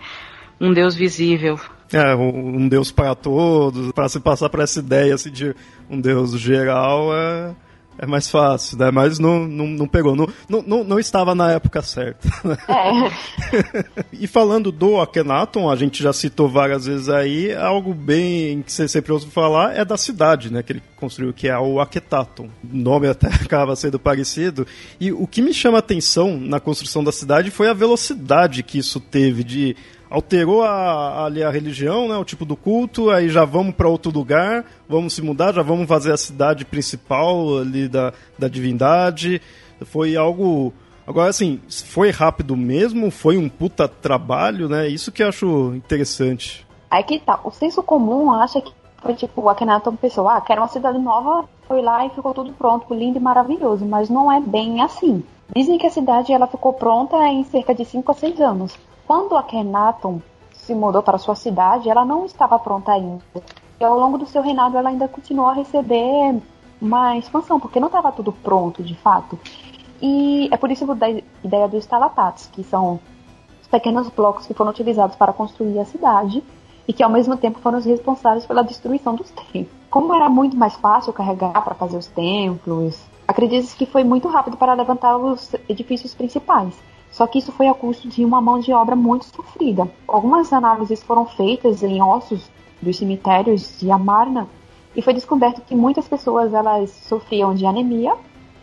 Speaker 2: Um Deus visível.
Speaker 1: É, um Deus para todos, para se passar para essa ideia assim, de um Deus geral é, é mais fácil, né? Mas não, não, não pegou, não, não, não estava na época certa. Né? É. e falando do Akhenaton, a gente já citou várias vezes aí, algo bem que você sempre ouve falar é da cidade, né? Que ele construiu, que é o Akhetaton. O nome até acaba sendo parecido. E o que me chama a atenção na construção da cidade foi a velocidade que isso teve de alterou a, ali a religião, né, o tipo do culto, aí já vamos para outro lugar, vamos se mudar, já vamos fazer a cidade principal ali da, da divindade. Foi algo. Agora, assim, foi rápido mesmo, foi um puta trabalho, né? Isso que eu acho interessante.
Speaker 3: Aí que tá, o senso comum acha que foi tipo, o Akhenaton pensou, ah, quero uma cidade nova, foi lá e ficou tudo pronto, lindo e maravilhoso, mas não é bem assim. Dizem que a cidade ela ficou pronta em cerca de 5 a 6 anos. Quando a Kenaton se mudou para sua cidade, ela não estava pronta ainda. E ao longo do seu reinado, ela ainda continuou a receber uma expansão, porque não estava tudo pronto, de fato. E é por isso da ideia dos talatates, que são os pequenos blocos que foram utilizados para construir a cidade e que ao mesmo tempo foram os responsáveis pela destruição dos templos. Como era muito mais fácil carregar para fazer os templos, acredita-se que foi muito rápido para levantar os edifícios principais. Só que isso foi a custo de uma mão de obra muito sofrida. Algumas análises foram feitas em ossos dos cemitérios de Amarna e foi descoberto que muitas pessoas elas sofriam de anemia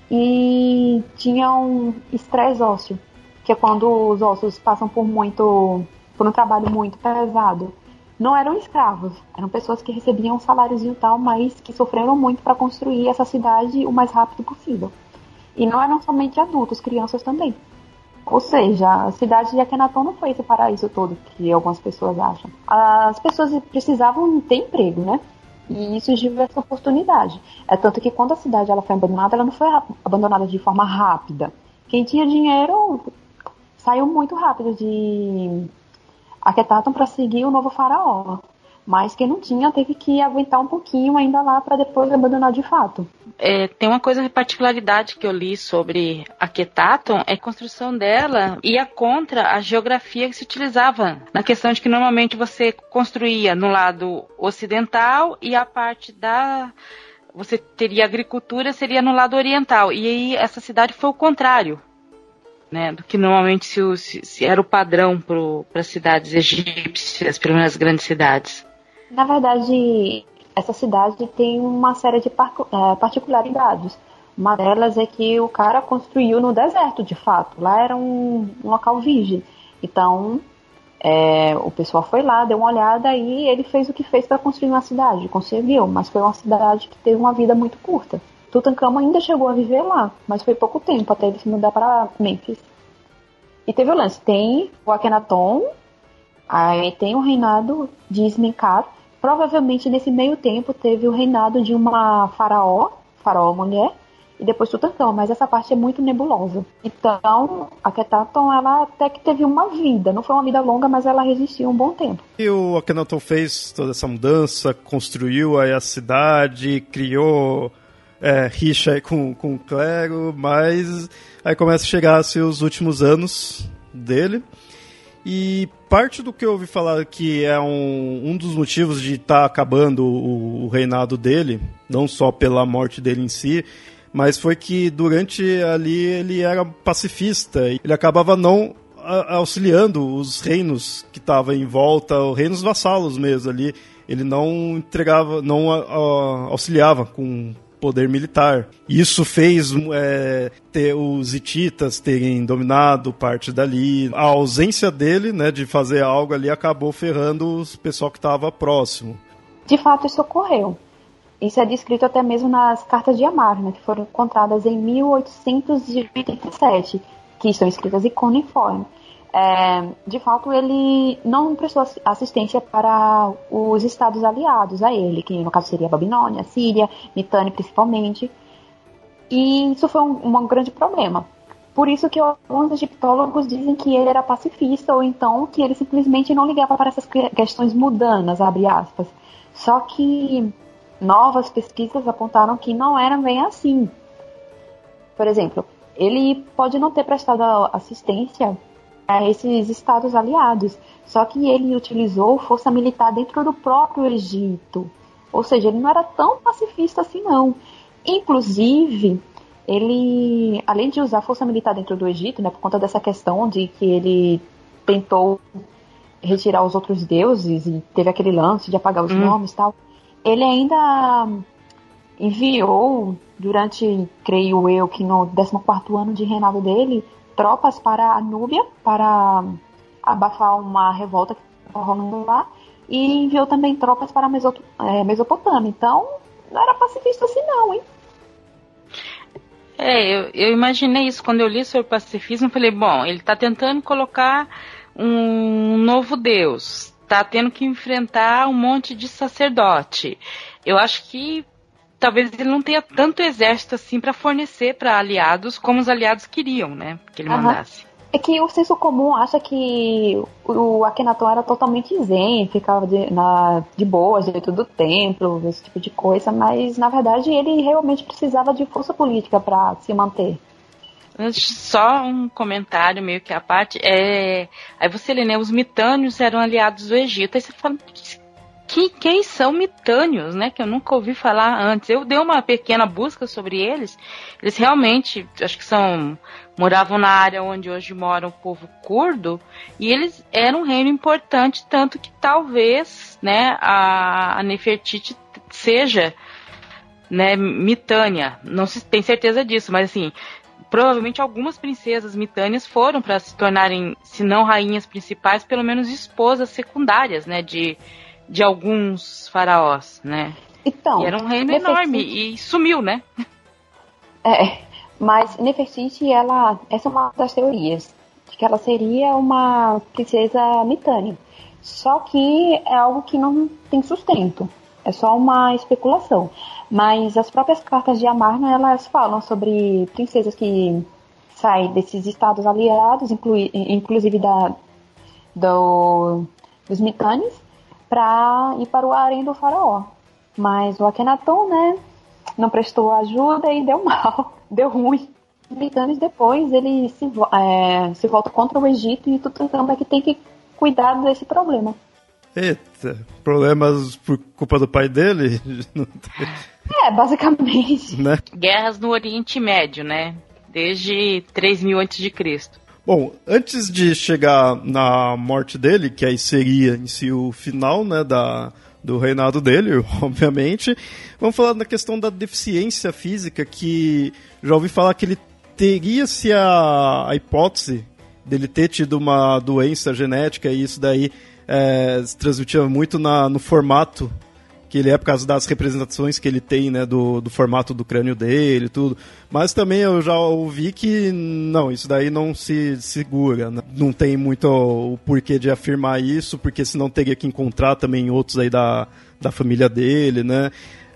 Speaker 3: e tinham estresse ósseo, que é quando os ossos passam por muito por um trabalho muito pesado. Não eram escravos, eram pessoas que recebiam salários e tal, mas que sofreram muito para construir essa cidade o mais rápido possível. E não eram somente adultos, crianças também. Ou seja, a cidade de Akhenaton não foi esse paraíso todo que algumas pessoas acham. As pessoas precisavam ter emprego, né? E isso surgiu essa oportunidade. É tanto que quando a cidade ela foi abandonada, ela não foi abandonada de forma rápida. Quem tinha dinheiro saiu muito rápido de Akhenaton para seguir o novo faraó. Mas quem não tinha teve que aguentar um pouquinho ainda lá para depois abandonar de fato.
Speaker 2: É, tem uma coisa de particularidade que eu li sobre a Quetaton, é a construção dela ia contra a geografia que se utilizava. Na questão de que normalmente você construía no lado ocidental e a parte da você teria agricultura seria no lado oriental. E aí essa cidade foi o contrário. Né, do que normalmente se, se, se era o padrão para as cidades egípcias, pelo menos as grandes cidades.
Speaker 3: Na verdade, essa cidade tem uma série de é, particularidades. Uma delas é que o cara construiu no deserto, de fato. Lá era um, um local virgem. Então, é, o pessoal foi lá, deu uma olhada e ele fez o que fez para construir uma cidade. Conseguiu, mas foi uma cidade que teve uma vida muito curta. Tutankhamon ainda chegou a viver lá, mas foi pouco tempo até ele se mudar para Memphis. E teve o lance, tem o Akhenaton, aí tem o reinado de Ismenkat, Provavelmente nesse meio tempo teve o reinado de uma faraó, faraó mulher, e depois Tutankhamon, mas essa parte é muito nebulosa. Então, a Akhenaton, ela até que teve uma vida, não foi uma vida longa, mas ela resistiu um bom tempo.
Speaker 1: E o Akhenaton fez toda essa mudança, construiu aí a cidade, criou é, rixa com, com o clero, mas aí começa a chegar assim, os últimos anos dele. E parte do que eu ouvi falar que é um, um dos motivos de estar tá acabando o, o, reinado dele, não só pela morte dele em si, mas foi que durante ali ele era pacifista. Ele acabava não auxiliando os reinos que estavam em volta, os reinos vassalos mesmo ali. Ele não entregava, não auxiliava com poder militar. Isso fez é, ter os hititas terem dominado parte dali. A ausência dele, né, de fazer algo ali, acabou ferrando o pessoal que estava próximo.
Speaker 3: De fato, isso ocorreu. Isso é descrito até mesmo nas cartas de Amarna, que foram encontradas em 1887, que estão escritas em cuneiforme é, de fato ele não prestou assistência para os estados aliados a ele, que no caso seria Babilônia, Síria, Mitânia principalmente. E isso foi um, um grande problema. Por isso que alguns egiptólogos dizem que ele era pacifista ou então que ele simplesmente não ligava para essas questões mudanas, abre aspas. Só que novas pesquisas apontaram que não era bem assim. Por exemplo, ele pode não ter prestado assistência a esses estados aliados. Só que ele utilizou força militar dentro do próprio Egito. Ou seja, ele não era tão pacifista assim não. Inclusive, ele, além de usar força militar dentro do Egito, né, por conta dessa questão de que ele tentou retirar os outros deuses e teve aquele lance de apagar os hum. nomes e tal, ele ainda enviou durante, creio eu, que no 14º ano de reinado dele, tropas para a Núbia para abafar uma revolta que estava rolando lá e enviou também tropas para a é, Mesopotâmia. Então, não era pacifista assim não, hein?
Speaker 2: É, eu, eu imaginei isso quando eu li sobre pacifismo. Falei, bom, ele está tentando colocar um novo Deus, está tendo que enfrentar um monte de sacerdote. Eu acho que talvez ele não tenha tanto exército assim para fornecer para aliados como os aliados queriam, né? Que ele mandasse.
Speaker 3: É que o senso comum acha que o Akhenaton era totalmente zen, ficava de, na, de boa dentro do templo, esse tipo de coisa, mas na verdade ele realmente precisava de força política para se manter.
Speaker 2: Só um comentário meio que a parte. É... Aí você lê, né? Os mitânios eram aliados do Egito. Aí você fala, que, quem são mitânios, né? Que eu nunca ouvi falar antes. Eu dei uma pequena busca sobre eles. Eles realmente, acho que são moravam na área onde hoje mora o povo curdo e eles eram um reino importante, tanto que talvez, né, a, a Nefertiti seja, né, mitânia. Não se tem certeza disso, mas assim, provavelmente algumas princesas mitânias foram para se tornarem, se não rainhas principais, pelo menos esposas secundárias, né, de de alguns faraós, né? Então. E era um reino enorme e sumiu, né?
Speaker 3: É, Mas Nefertiti, ela, essa é uma das teorias, de que ela seria uma princesa mitânia. Só que é algo que não tem sustento, é só uma especulação. Mas as próprias cartas de Amarna, elas falam sobre princesas que saem desses estados aliados, inclui, inclusive da, do, dos Mitanes, para ir para o harém do faraó. Mas o Akhenaton, né, não prestou ajuda e deu mal, deu ruim. Mitanes depois ele se, é, se volta contra o Egito e Tutankhamon é que tem que cuidar desse problema.
Speaker 1: Eita, problemas por culpa do pai dele?
Speaker 3: é, basicamente.
Speaker 2: Né? Guerras no Oriente Médio, né? Desde 3000 a.C.
Speaker 1: Bom, antes de chegar na morte dele, que aí seria em si o final, né, da, do reinado dele, obviamente, vamos falar da questão da deficiência física, que já ouvi falar que ele teria-se a, a hipótese dele ter tido uma doença genética e isso daí é, se transmitia muito na, no formato que ele é por causa das representações que ele tem, né, do, do formato do crânio dele e tudo. Mas também eu já ouvi que não, isso daí não se segura, né? não tem muito o porquê de afirmar isso, porque senão teria que encontrar também outros aí da, da família dele, né?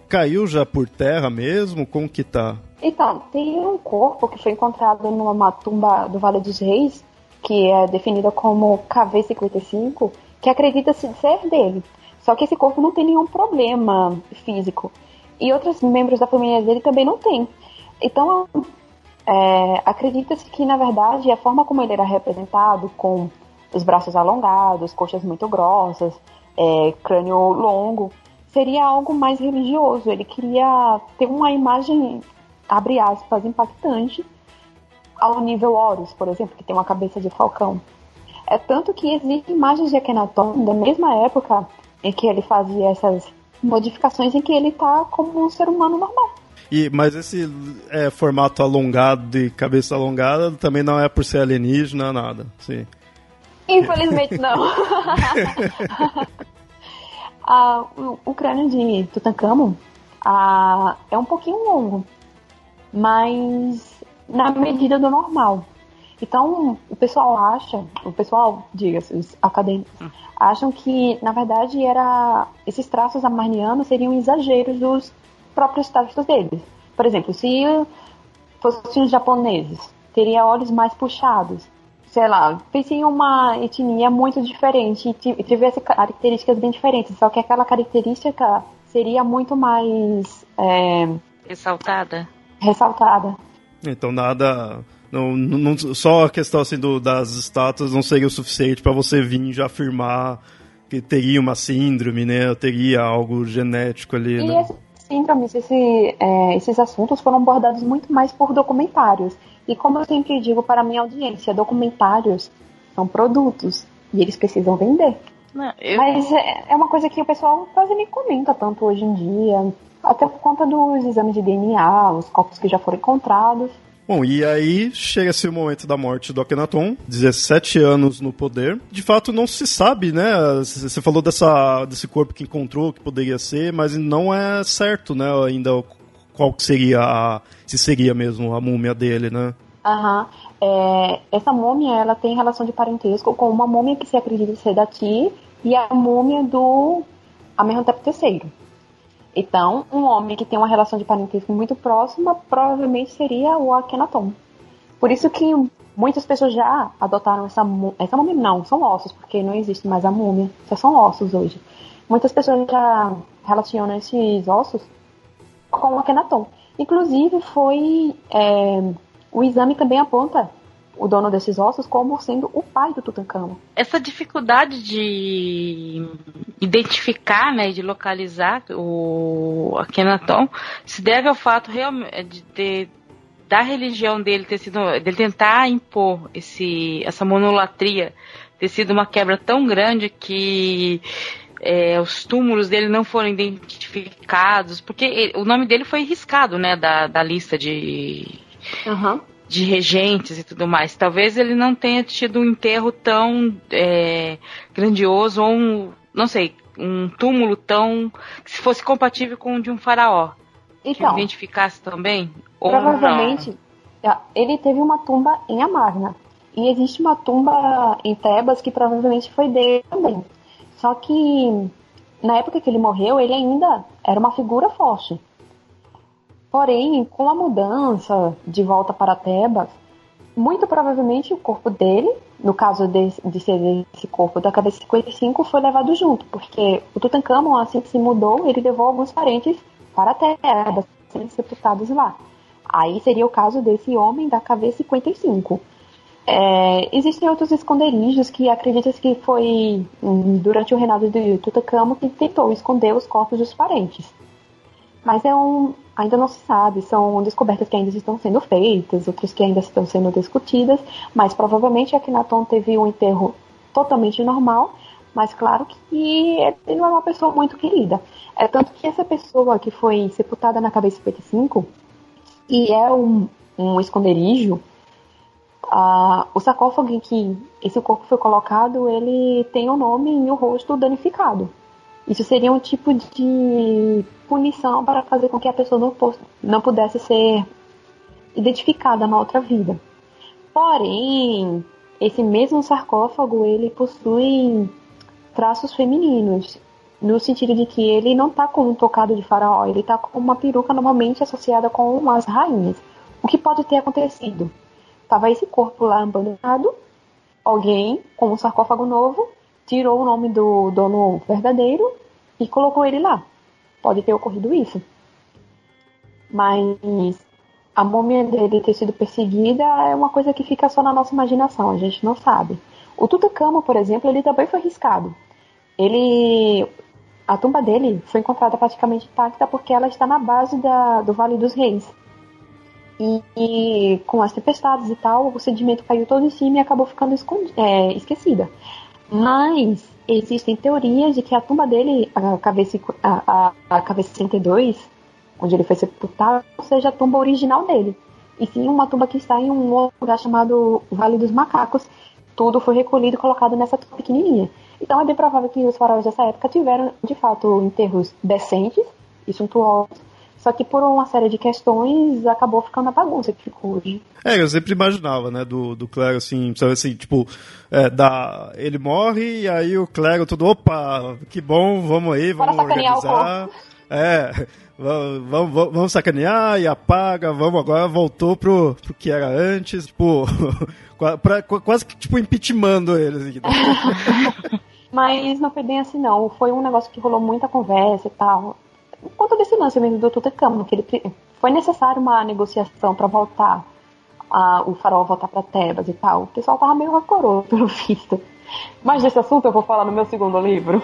Speaker 1: Caiu já por terra mesmo? Como que tá?
Speaker 3: Então, tem um corpo que foi encontrado numa tumba do Vale dos Reis, que é definida como KV-55, que acredita-se ser dele. Só que esse corpo não tem nenhum problema físico. E outros membros da família dele também não têm. Então, é, acredita-se que, na verdade, a forma como ele era representado, com os braços alongados, coxas muito grossas, é, crânio longo, seria algo mais religioso. Ele queria ter uma imagem, abre aspas, impactante, ao nível Horus, por exemplo, que tem uma cabeça de falcão. É tanto que existem imagens de Akhenaton da mesma época em que ele fazia essas modificações em que ele tá como um ser humano normal.
Speaker 1: E, mas esse é, formato alongado de cabeça alongada também não é por ser alienígena, nada. Sim.
Speaker 3: Infelizmente não. ah, o, o, crânio de Tutankhamon ah, é um pouquinho longo, mas na medida do normal. Então, o pessoal acha, o pessoal, diga-se, os acadêmicos, hum. acham que, na verdade, era esses traços amarnianos seriam exageros dos próprios traços deles. Por exemplo, se fossem os japoneses, teria olhos mais puxados. Sei lá, pense em uma etnia muito diferente e tivesse características bem diferentes, só que aquela característica seria muito mais. É,
Speaker 2: ressaltada.
Speaker 3: Ressaltada.
Speaker 1: Então, nada não, não, só a questão assim do, das estátuas não seria o suficiente para você vir já afirmar que teria uma síndrome, né? Teria algo genético ali. E
Speaker 3: né? esses síndromes, esse, é, esses assuntos foram abordados muito mais por documentários. E como eu sempre digo para a minha audiência, documentários são produtos e eles precisam vender. Não, eu... Mas é, é uma coisa que o pessoal quase nem comenta tanto hoje em dia, até por conta dos exames de DNA, os corpos que já foram encontrados.
Speaker 1: Bom, e aí chega-se o momento da morte do Akhenaton, 17 anos no poder. De fato, não se sabe, né? Você falou dessa, desse corpo que encontrou, que poderia ser, mas não é certo, né? Ainda qual seria a, se seria mesmo a múmia dele, né?
Speaker 3: Aham. É, essa múmia, ela tem relação de parentesco com uma múmia que se acredita ser daqui e a múmia do Amenhotep III. Então, um homem que tem uma relação de parentesco muito próxima provavelmente seria o Akhenaton. Por isso que muitas pessoas já adotaram essa, essa múmia. Não, são ossos, porque não existe mais a múmia. Só são ossos hoje. Muitas pessoas já relacionam esses ossos com o Akhenaton. Inclusive, foi. É, o exame também aponta o dono desses ossos como sendo o pai do Tutankhamon.
Speaker 2: Essa dificuldade de identificar, né, de localizar o Akhenaton se deve ao fato realmente de ter da religião dele ter sido dele tentar impor esse essa monolatria ter sido uma quebra tão grande que é, os túmulos dele não foram identificados porque ele, o nome dele foi riscado né da, da lista de uhum de regentes e tudo mais. Talvez ele não tenha tido um enterro tão é, grandioso ou um, não sei, um túmulo tão que se fosse compatível com o de um faraó. Então, que identificasse também.
Speaker 3: Provavelmente, Ah, ele teve uma tumba em Amarna. E existe uma tumba em Tebas que provavelmente foi dele também. Só que na época que ele morreu, ele ainda era uma figura forte. Porém, com a mudança de volta para Tebas, muito provavelmente o corpo dele, no caso de, de ser esse corpo da cabeça 55, foi levado junto, porque o Tutankhamon, assim que se mudou, ele levou alguns parentes para Tebas, sendo sepultados lá. Aí seria o caso desse homem da cabeça 55. É, existem outros esconderijos que acredita-se que foi hum, durante o reinado de Tutankhamon que tentou esconder os corpos dos parentes. Mas é um, ainda não se sabe, são descobertas que ainda estão sendo feitas, outras que ainda estão sendo discutidas, mas provavelmente Akhenaton teve um enterro totalmente normal, mas claro que ele não é uma pessoa muito querida. É tanto que essa pessoa que foi sepultada na cabeça 55, e é um, um esconderijo, o sarcófago em que esse corpo foi colocado, ele tem o nome e o rosto danificado. Isso seria um tipo de punição para fazer com que a pessoa não, não pudesse ser identificada na outra vida. Porém, esse mesmo sarcófago ele possui traços femininos, no sentido de que ele não está com um tocado de faraó, ele está com uma peruca normalmente associada com as rainhas. O que pode ter acontecido? Tava esse corpo lá abandonado, alguém com um sarcófago novo tirou o nome do dono verdadeiro e colocou ele lá. Pode ter ocorrido isso. Mas a múmia dele ter sido perseguida é uma coisa que fica só na nossa imaginação, a gente não sabe. O Tutankhamon, por exemplo, ele também foi riscado. Ele a tumba dele foi encontrada praticamente intacta porque ela está na base da, do Vale dos Reis. E, e, com as tempestades e tal, o sedimento caiu todo em cima e acabou ficando é, esquecida. Mas existem teorias de que a tumba dele, a cabeça, a, a, a cabeça 62, onde ele foi sepultado, seja a tumba original dele. E sim uma tumba que está em um lugar chamado Vale dos Macacos. Tudo foi recolhido e colocado nessa tumba pequenininha. Então é bem provável que os faraós dessa época tiveram, de fato, enterros decentes e suntuosos, só que por uma série de questões acabou ficando a bagunça que ficou hoje.
Speaker 1: É, eu sempre imaginava, né, do, do clero, assim, sabe assim, tipo, é, da, ele morre e aí o clero tudo, opa, que bom, vamos aí, vamos organizar. É, vamos, vamos, vamos sacanear e apaga, vamos agora, voltou pro, pro que era antes, tipo, pra, quase que, tipo, impeachmentando eles. Assim,
Speaker 3: né? Mas não foi bem assim, não. Foi um negócio que rolou muita conversa e tal por conta desse lance mesmo do Tutankhamon, que ele foi necessário uma negociação para voltar a, o farol voltar para Tebas e tal. O pessoal tava meio rancoroso pelo visto. Mas desse assunto eu vou falar no meu segundo livro.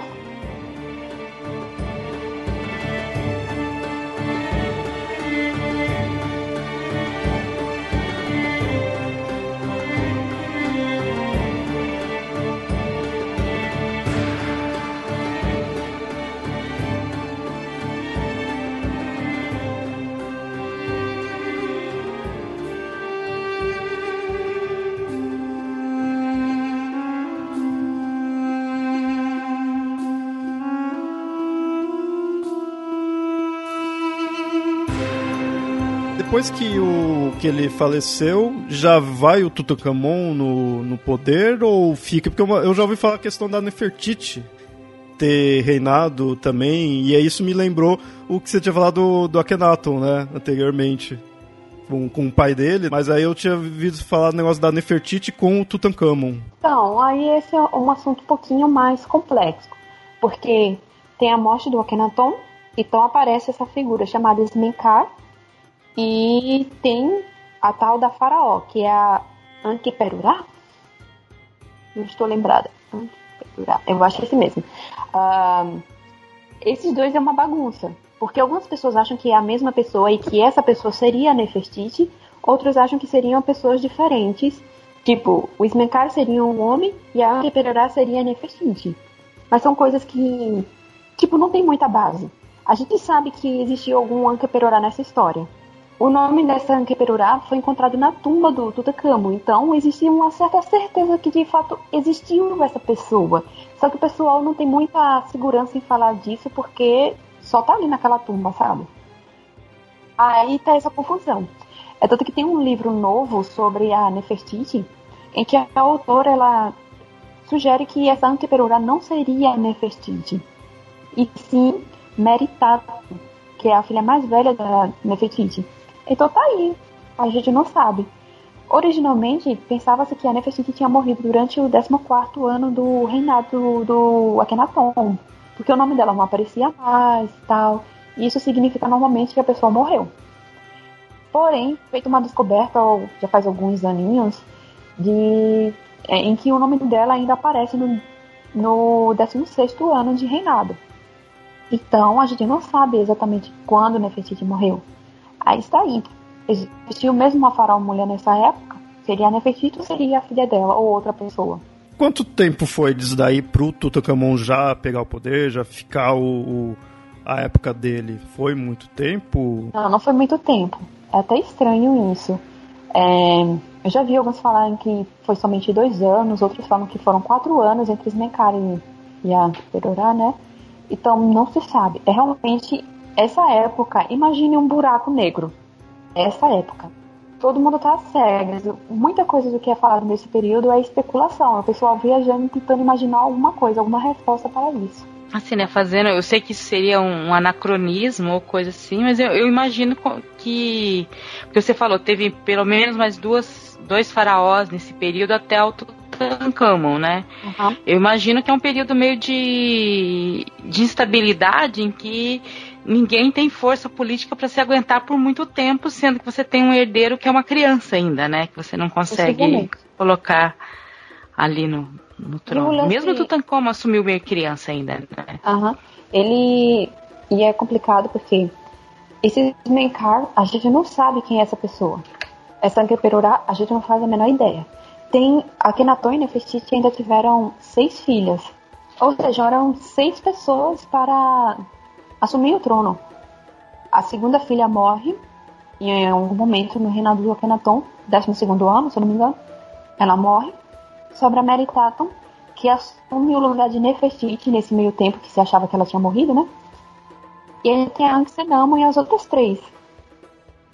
Speaker 1: Depois que, o, que ele faleceu, já vai o Tutankhamon no, no poder ou fica? Porque eu, eu já ouvi falar a questão da Nefertiti ter reinado também, e aí isso me lembrou o que você tinha falado do, do Akhenaton, né, anteriormente. Com, com o pai dele, mas aí eu tinha visto falar do negócio da Nefertiti com o Tutankhamon.
Speaker 3: Então, aí esse é um assunto um pouquinho mais complexo, porque tem a morte do Akhenaton, então aparece essa figura chamada Smenkar, e tem a tal da Faraó, que é a Ankeperurá? Não estou lembrada. Ankeperurá. Eu acho que é esse mesmo. Uh, esses dois é uma bagunça. Porque algumas pessoas acham que é a mesma pessoa e que essa pessoa seria a Nefertiti, outros acham que seriam pessoas diferentes. Tipo, o Ismenkar seria um homem e a Ankeperurá seria a Nefertiti. Mas são coisas que, tipo, não tem muita base. A gente sabe que existiu algum Ankeperurá nessa história. O nome dessa Ankeperurá foi encontrado na tumba do Tutankhamon, então existe uma certa certeza que de fato existiu essa pessoa. Só que o pessoal não tem muita segurança em falar disso porque só tá ali naquela tumba, sabe? Aí tá essa confusão. É tanto que tem um livro novo sobre a Nefertiti, em que a autora ela sugere que essa Anteperura não seria Nefertiti, e sim Meritata, que é a filha mais velha da Nefertiti. Então tá aí, a gente não sabe. Originalmente, pensava-se que a Nefertiti tinha morrido durante o 14º ano do reinado do Akhenaton, porque o nome dela não aparecia mais e tal, e isso significa normalmente que a pessoa morreu. Porém, feito uma descoberta, já faz alguns aninhos, de, é, em que o nome dela ainda aparece no, no 16º ano de reinado. Então, a gente não sabe exatamente quando Nefertiti morreu. Aí está aí. Existiu mesmo uma faraó mulher nessa época? Seria a Nefertiti ou seria a filha dela ou outra pessoa?
Speaker 1: Quanto tempo foi disso daí pro Tutankhamon já pegar o poder, já ficar o, o, a época dele? Foi muito tempo?
Speaker 3: Não, não foi muito tempo. É até estranho isso. É, eu já vi alguns falarem que foi somente dois anos, outros falam que foram quatro anos entre Smenkar e, e a Perorá, né? Então não se sabe. É realmente essa época. Imagine um buraco negro essa época. Todo mundo tá cegas. Muita coisa do que é falado nesse período é especulação. É o pessoal viajando tentando imaginar alguma coisa, alguma resposta para isso.
Speaker 2: Assim, né, fazendo, eu sei que isso seria um, anacronismo ou coisa assim, mas eu, eu imagino que, porque você falou, teve pelo menos mais duas, dois faraós nesse período até o Tutankhamon, né? Uhum. Eu imagino que é um período meio de, de instabilidade em que ninguém tem força política para se aguentar por muito tempo, sendo que você tem um herdeiro que é uma criança ainda, né? Que você não consegue colocar ali no, no trono. Mesmo Tutankhamon assumiu meio criança ainda, né?
Speaker 3: Aham. Ele... E é complicado porque esse Menkar, a gente não sabe quem é essa pessoa. Essa Ankeperurá, a gente não faz a menor ideia. Tem... Akhenaton e Nefertiti ainda tiveram seis filhas. Ou seja, eram seis pessoas para assumir o trono. A segunda filha morre em algum momento no reinado do Akhenaton, 12 ano, se eu não me engano. Ela morre. Sobra Meritaton, que assume o lugar de Nefertiti nesse meio tempo que se achava que ela tinha morrido, né? E ele tem a Anxenamo e as outras três.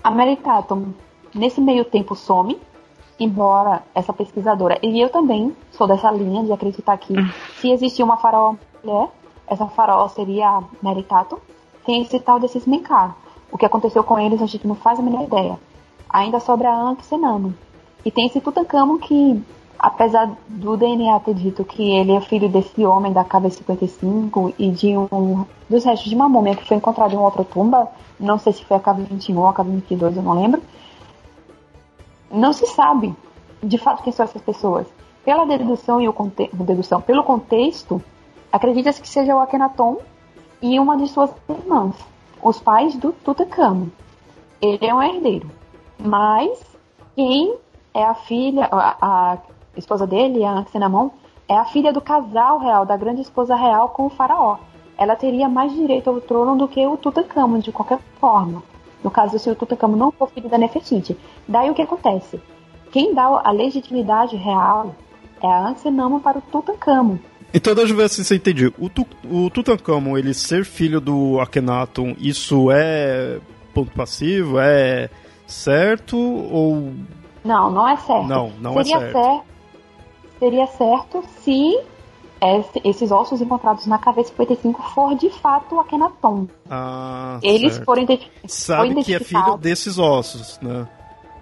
Speaker 3: A Meritaton, nesse meio tempo, some, embora essa pesquisadora, e eu também sou dessa linha de acreditar que se existir uma faraó mulher, essa faraó seria Meritato, tem esse tal desses Menkar. O que aconteceu com eles a gente não faz a menor ideia. Ainda sobra Ankh Senamo. E tem esse Tutankhamon que, apesar do DNA ter dito que ele é filho desse homem da KV-55 e de um dos restos de uma múmia que foi encontrado em outra tumba, não sei se foi a KV-21 ou a KV-22, eu não lembro, não se sabe de fato quem são essas pessoas. Pela dedução e o conte dedução, pelo contexto, Acredita-se que seja o Akhenaton e uma de suas irmãs, os pais do Tutankhamon. Ele é um herdeiro. Mas quem é a filha, a, a esposa dele, a Xenamon, é a filha do casal real, da grande esposa real com o faraó. Ela teria mais direito ao trono do que o Tutankhamon, de qualquer forma. No caso, se o Tutankhamon não for filho da Nefertiti. Daí o que acontece? Quem dá a legitimidade real é a Ansenama para o Tutankhamon.
Speaker 1: Então, deixa eu ver se você entendeu. O, tu, o Tutankhamon, ele ser filho do Akhenaton, isso é ponto passivo? É certo ou...
Speaker 3: Não, não é certo.
Speaker 1: Não, não é
Speaker 3: seria
Speaker 1: é certo. certo.
Speaker 3: Seria certo se esses ossos encontrados na cabeça 55 for de fato Akhenaton.
Speaker 1: Ah,
Speaker 3: Eles
Speaker 1: certo.
Speaker 3: foram identificados.
Speaker 1: Sabe que é filho desses ossos, né?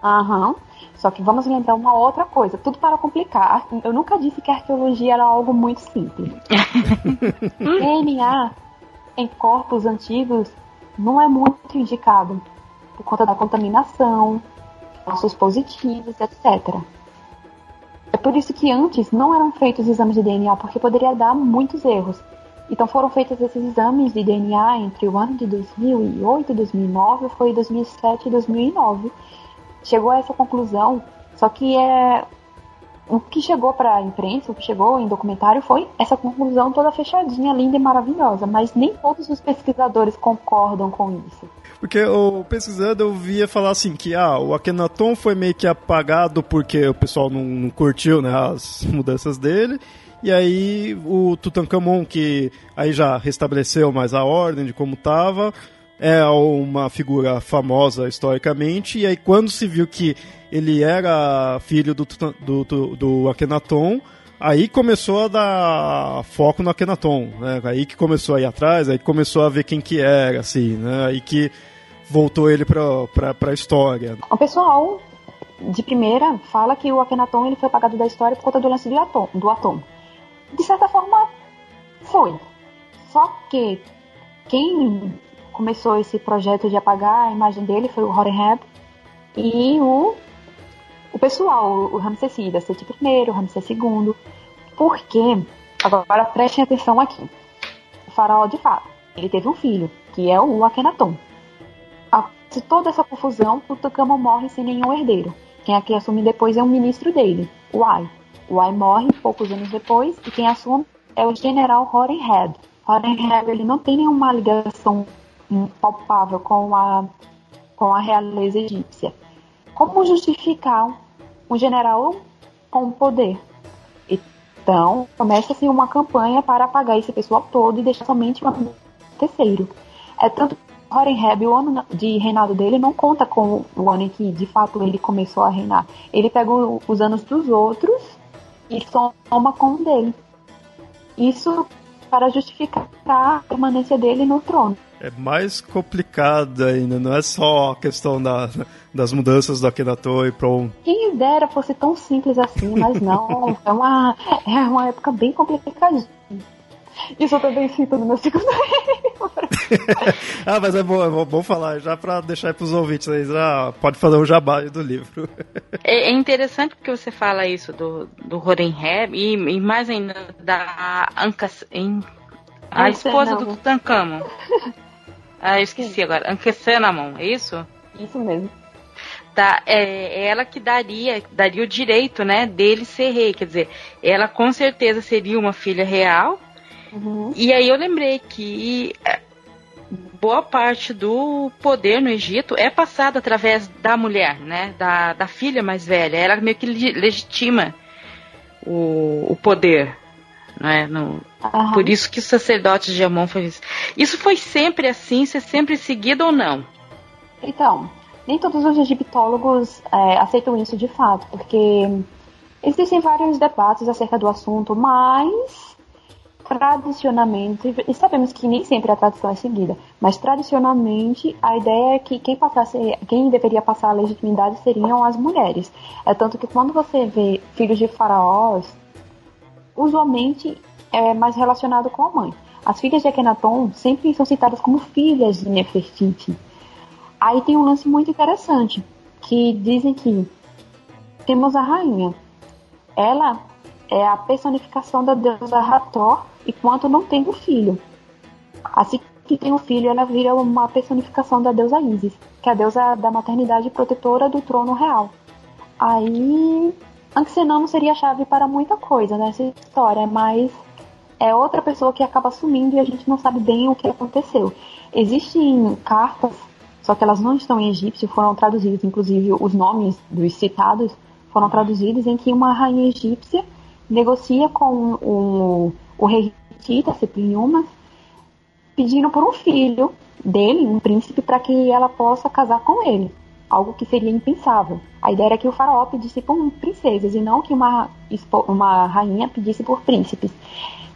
Speaker 3: Aham. Uhum. Só que vamos lembrar uma outra coisa, tudo para complicar. Eu nunca disse que a arqueologia era algo muito simples. DNA em corpos antigos não é muito indicado por conta da contaminação, ossos positivos, etc. É por isso que antes não eram feitos exames de DNA, porque poderia dar muitos erros. Então foram feitos esses exames de DNA entre o ano de 2008 e 2009, foi 2007 e 2009 chegou a essa conclusão, só que é o que chegou para a imprensa, o que chegou em documentário foi essa conclusão toda fechadinha, linda e maravilhosa, mas nem todos os pesquisadores concordam com isso.
Speaker 1: Porque o pesquisando eu via falar assim que ah, o Akhenaton foi meio que apagado porque o pessoal não, não curtiu né, as mudanças dele. E aí o Tutankhamon, que aí já restabeleceu mais a ordem de como estava, é uma figura famosa historicamente, e aí quando se viu que ele era filho do, do, do, do Akhenaton, aí começou a dar foco no Akhenaton, né? Aí que começou a ir atrás, aí começou a ver quem que era, assim, né? Aí que voltou ele pra, pra história.
Speaker 3: O pessoal, de primeira, fala que o Akhenaton ele foi apagado da história por conta do lance do Atom. Do Atom. De certa forma, foi. Só que quem começou esse projeto de apagar a imagem dele foi o Horemheb e o, o pessoal, o Ramsés II, Seti I, Ramsés II. Porque, agora prestem atenção aqui, o faraó de fato, ele teve um filho, que é o Akhenaton. Se toda essa confusão, Tutankhamon morre sem nenhum herdeiro. Quem aqui assume depois é um ministro dele, o Ai. O Ai morre poucos anos depois e quem assume é o general Horemheb. Horemheb ele não tem nenhuma ligação palpável com a, com a realeza egípcia. Como justificar um general com poder? Então, começa-se uma campanha para apagar esse pessoal todo e deixar somente um terceiro. É tanto Horemheb, o ano de reinado dele não conta com o ano em que de fato ele começou a reinar. Ele pega os anos dos outros e soma com o dele. Isso para justificar a permanência dele no trono
Speaker 1: é mais complicado ainda, não é só a questão da, das mudanças da Akhenaton e pronto.
Speaker 3: Quem dera fosse tão simples assim, mas não, é uma, é uma época bem complicada. Isso eu também cito no meu segundo livro.
Speaker 1: ah, mas é bom, é bom falar, já para deixar para os ouvintes aí, já pode fazer um jabá do livro.
Speaker 2: é, é, interessante porque você fala isso do, do Horenheb e, e mais ainda da Ancas, em, a esposa do Tutankhamon. Ah, eu esqueci Sim. agora. Ankhesenamon, é isso?
Speaker 3: Isso mesmo.
Speaker 2: Tá, é, é ela que daria, daria o direito, né, dele ser rei. Quer dizer, ela com certeza seria uma filha real. Uhum. E aí eu lembrei que é, boa parte do poder no Egito é passado através da mulher, né? Da, da filha mais velha. Ela meio que legitima o, o poder. Né? No, uhum. Por isso que os sacerdotes de Amon foi isso. Isso foi sempre assim, ser sempre seguido ou não?
Speaker 3: Então, nem todos os egiptólogos é, aceitam isso de fato, porque existem vários debates acerca do assunto, mas tradicionalmente, e sabemos que nem sempre a tradição é seguida, mas tradicionalmente a ideia é que quem, passasse, quem deveria passar a legitimidade seriam as mulheres. É tanto que quando você vê filhos de faraós, usualmente é mais relacionado com a mãe. As filhas de Akhenaton sempre são citadas como filhas de Nefertiti. Aí tem um lance muito interessante, que dizem que temos a rainha. Ela é a personificação da deusa Hathor, enquanto não tem um filho. Assim que tem o um filho, ela vira uma personificação da deusa Isis, que é a deusa da maternidade protetora do trono real. Aí Anxenão seria a chave para muita coisa nessa história, mas é outra pessoa que acaba sumindo e a gente não sabe bem o que aconteceu. Existem cartas, só que elas não estão em egípcio, foram traduzidas, inclusive os nomes dos citados foram traduzidos em que uma rainha egípcia negocia com o, o rei Tita, Cipriumas, pedindo por um filho dele, um príncipe, para que ela possa casar com ele algo que seria impensável. A ideia era que o faraó pedisse por princesas e não que uma, uma rainha pedisse por príncipes.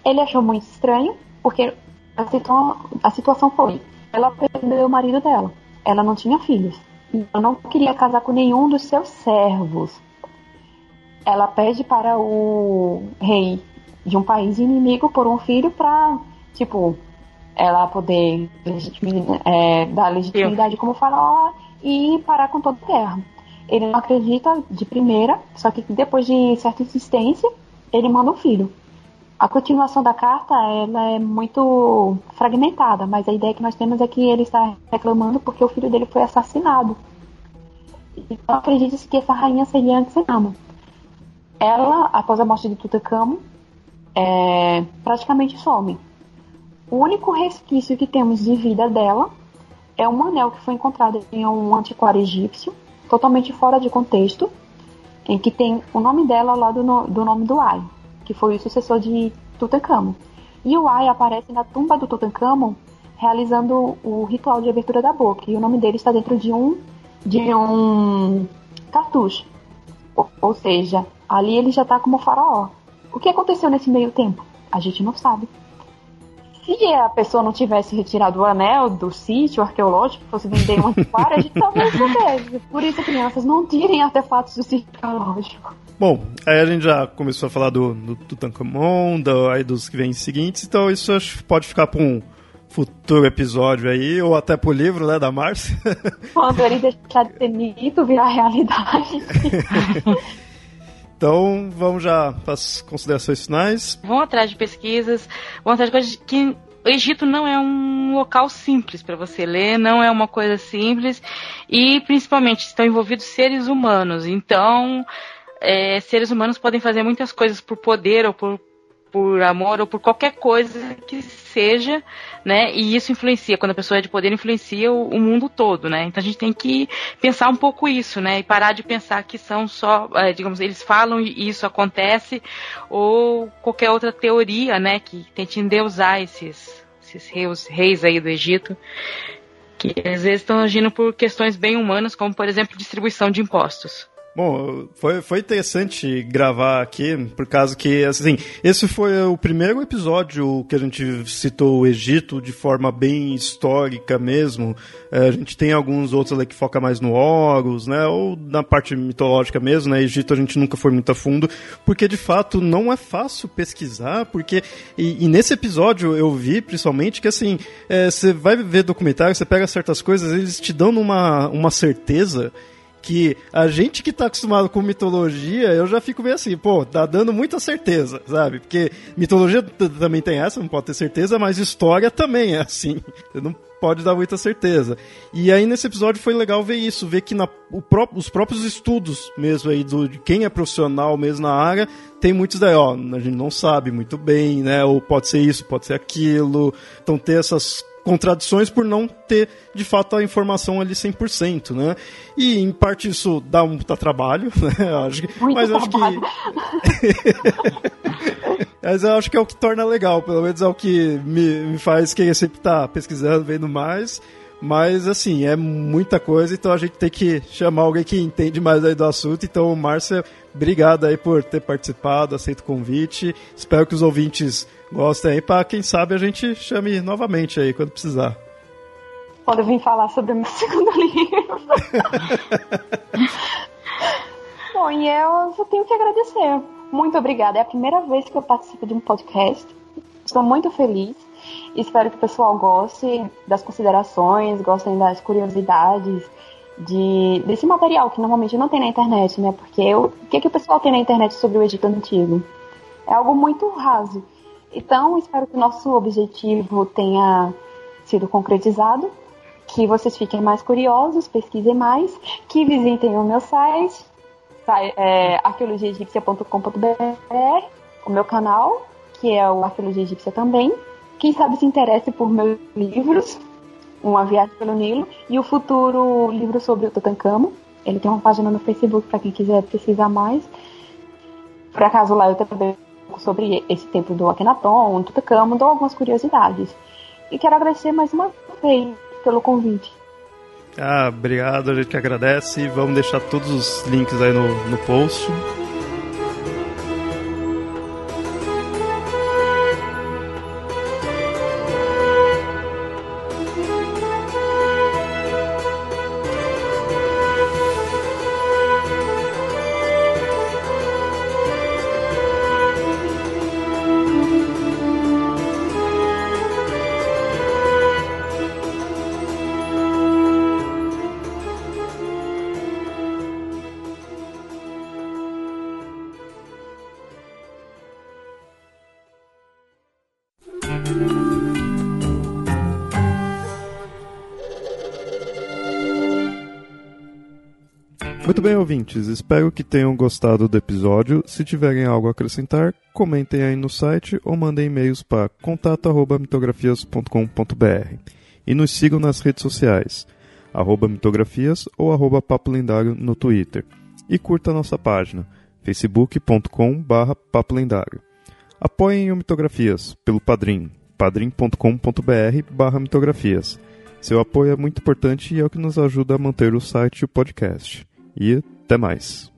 Speaker 3: Ele achou muito estranho, porque a, situa a situação foi: ela perdeu o marido dela, ela não tinha filhos, e ela não queria casar com nenhum dos seus servos. Ela pede para o rei de um país inimigo por um filho para, tipo, ela poder é, dar legitimidade como faraó e parar com toda a guerra. Ele não acredita de primeira, só que depois de certa insistência, ele manda um filho. A continuação da carta ela é muito fragmentada, mas a ideia que nós temos é que ele está reclamando porque o filho dele foi assassinado. Então acredita-se que essa rainha seria Anxenama. Ela, após a morte de Tutankhamon, é, praticamente some. O único resquício que temos de vida dela é um anel que foi encontrado em um antiquário egípcio, totalmente fora de contexto, em que tem o nome dela ao lado no, do nome do Ai, que foi o sucessor de Tutankhamon. E o Ai aparece na tumba do Tutankhamon realizando o ritual de abertura da boca. E o nome dele está dentro de um de um cartucho. Ou, ou seja, ali ele já está como faraó. O que aconteceu nesse meio tempo? A gente não sabe. Se a pessoa não tivesse retirado o anel do sítio arqueológico, fosse vender um antiquário, a gente talvez soubesse. Por isso, crianças, não tirem artefatos do sítio arqueológico.
Speaker 1: Bom, aí a gente já começou a falar do, do Tutankhamon, do, aí dos que vêm seguintes, então isso acho pode ficar para um futuro episódio aí, ou até pro livro, né, da Márcia.
Speaker 3: Quando ele deixar de ser mito, virar realidade.
Speaker 1: Então, vamos já para as considerações finais.
Speaker 2: Vão atrás de pesquisas, vão atrás de coisas que o Egito não é um local simples para você ler, não é uma coisa simples e principalmente estão envolvidos seres humanos. Então, é, seres humanos podem fazer muitas coisas por poder ou por por amor ou por qualquer coisa que seja, né? E isso influencia, quando a pessoa é de poder, influencia o, o, mundo todo, né? Então a gente tem que pensar um pouco isso, né? E parar de pensar que são só, é, digamos, eles falam e isso acontece, ou qualquer outra teoria, né? Que tente endeusar esses, esses reis, reis aí do Egito, que às vezes estão agindo por questões bem humanas, como por exemplo distribuição de impostos.
Speaker 1: Bom, foi, foi interessante gravar aqui, por causa que, assim, esse foi o primeiro episódio que a gente citou o Egito de forma bem histórica mesmo. É, a gente tem alguns outros ali que foca mais no Horus, né, ou na parte mitológica mesmo, né, Egito a gente nunca foi muito a fundo, porque de fato não é fácil pesquisar, porque, e, e nesse episódio eu vi, principalmente, que assim, é, você vai ver documentário, você pega certas coisas, eles te dão uma, uma certeza que a gente que tá acostumado com mitologia, eu já fico meio assim, pô, tá dando muita certeza, sabe? Porque mitologia também tem essa, não pode ter certeza, mas história também é assim. Você não pode dar muita certeza. E aí nesse episódio foi legal ver isso, ver que na, pró os próprios estudos mesmo aí do, de quem é profissional mesmo na área, tem muitos daí, ó, a gente não sabe muito bem, né? Ou pode ser isso, pode ser aquilo. Então ter essas contradições por não ter de fato a informação ali 100%, né? E em parte isso dá um puta trabalho, né? Acho que,
Speaker 3: Muito
Speaker 1: mas
Speaker 3: eu acho
Speaker 1: que Mas eu acho que é o que torna legal, pelo menos é o que me, me faz querer sempre estar tá pesquisando, vendo mais. Mas, assim, é muita coisa, então a gente tem que chamar alguém que entende mais aí do assunto. Então, Márcia, obrigado aí por ter participado, aceito o convite. Espero que os ouvintes gostem aí, para quem sabe a gente chame novamente aí quando precisar.
Speaker 3: Quando eu vim falar sobre o meu segundo livro. Bom, e eu só tenho que agradecer. Muito obrigada. É a primeira vez que eu participo de um podcast. Estou muito feliz. Espero que o pessoal goste das considerações, gostem das curiosidades de, desse material que normalmente não tem na internet, né? Porque eu, o que, que o pessoal tem na internet sobre o Egito Antigo? É algo muito raso. Então, espero que o nosso objetivo tenha sido concretizado, que vocês fiquem mais curiosos, pesquisem mais, que visitem o meu site, é, arqueologiaegípcia.com.br, o meu canal, que é o Arqueologia Egípcia também. Quem sabe se interesse por meus livros, Uma Viagem pelo Nilo, e o futuro livro sobre o Tutankhamon. Ele tem uma página no Facebook para quem quiser pesquisar mais. Por acaso lá eu também sobre esse tempo do Akhenaton, Tutankhamon, dou algumas curiosidades. E quero agradecer mais uma vez pelo convite.
Speaker 1: Ah, obrigado, a gente que agradece. Vamos deixar todos os links aí no, no post. Ouvintes. Espero que tenham gostado do episódio. Se tiverem algo a acrescentar, comentem aí no site ou mandem e-mails para contato@mitografias.com.br. E nos sigam nas redes sociais, arroba mitografias ou arroba papo lendário no Twitter. E curta nossa página, facebook.com papo lendário. Apoiem o Mitografias pelo Padrim,
Speaker 4: padrim.com.br barra mitografias. Seu apoio é muito importante e é o que nos ajuda a manter o site e o podcast. E até mais.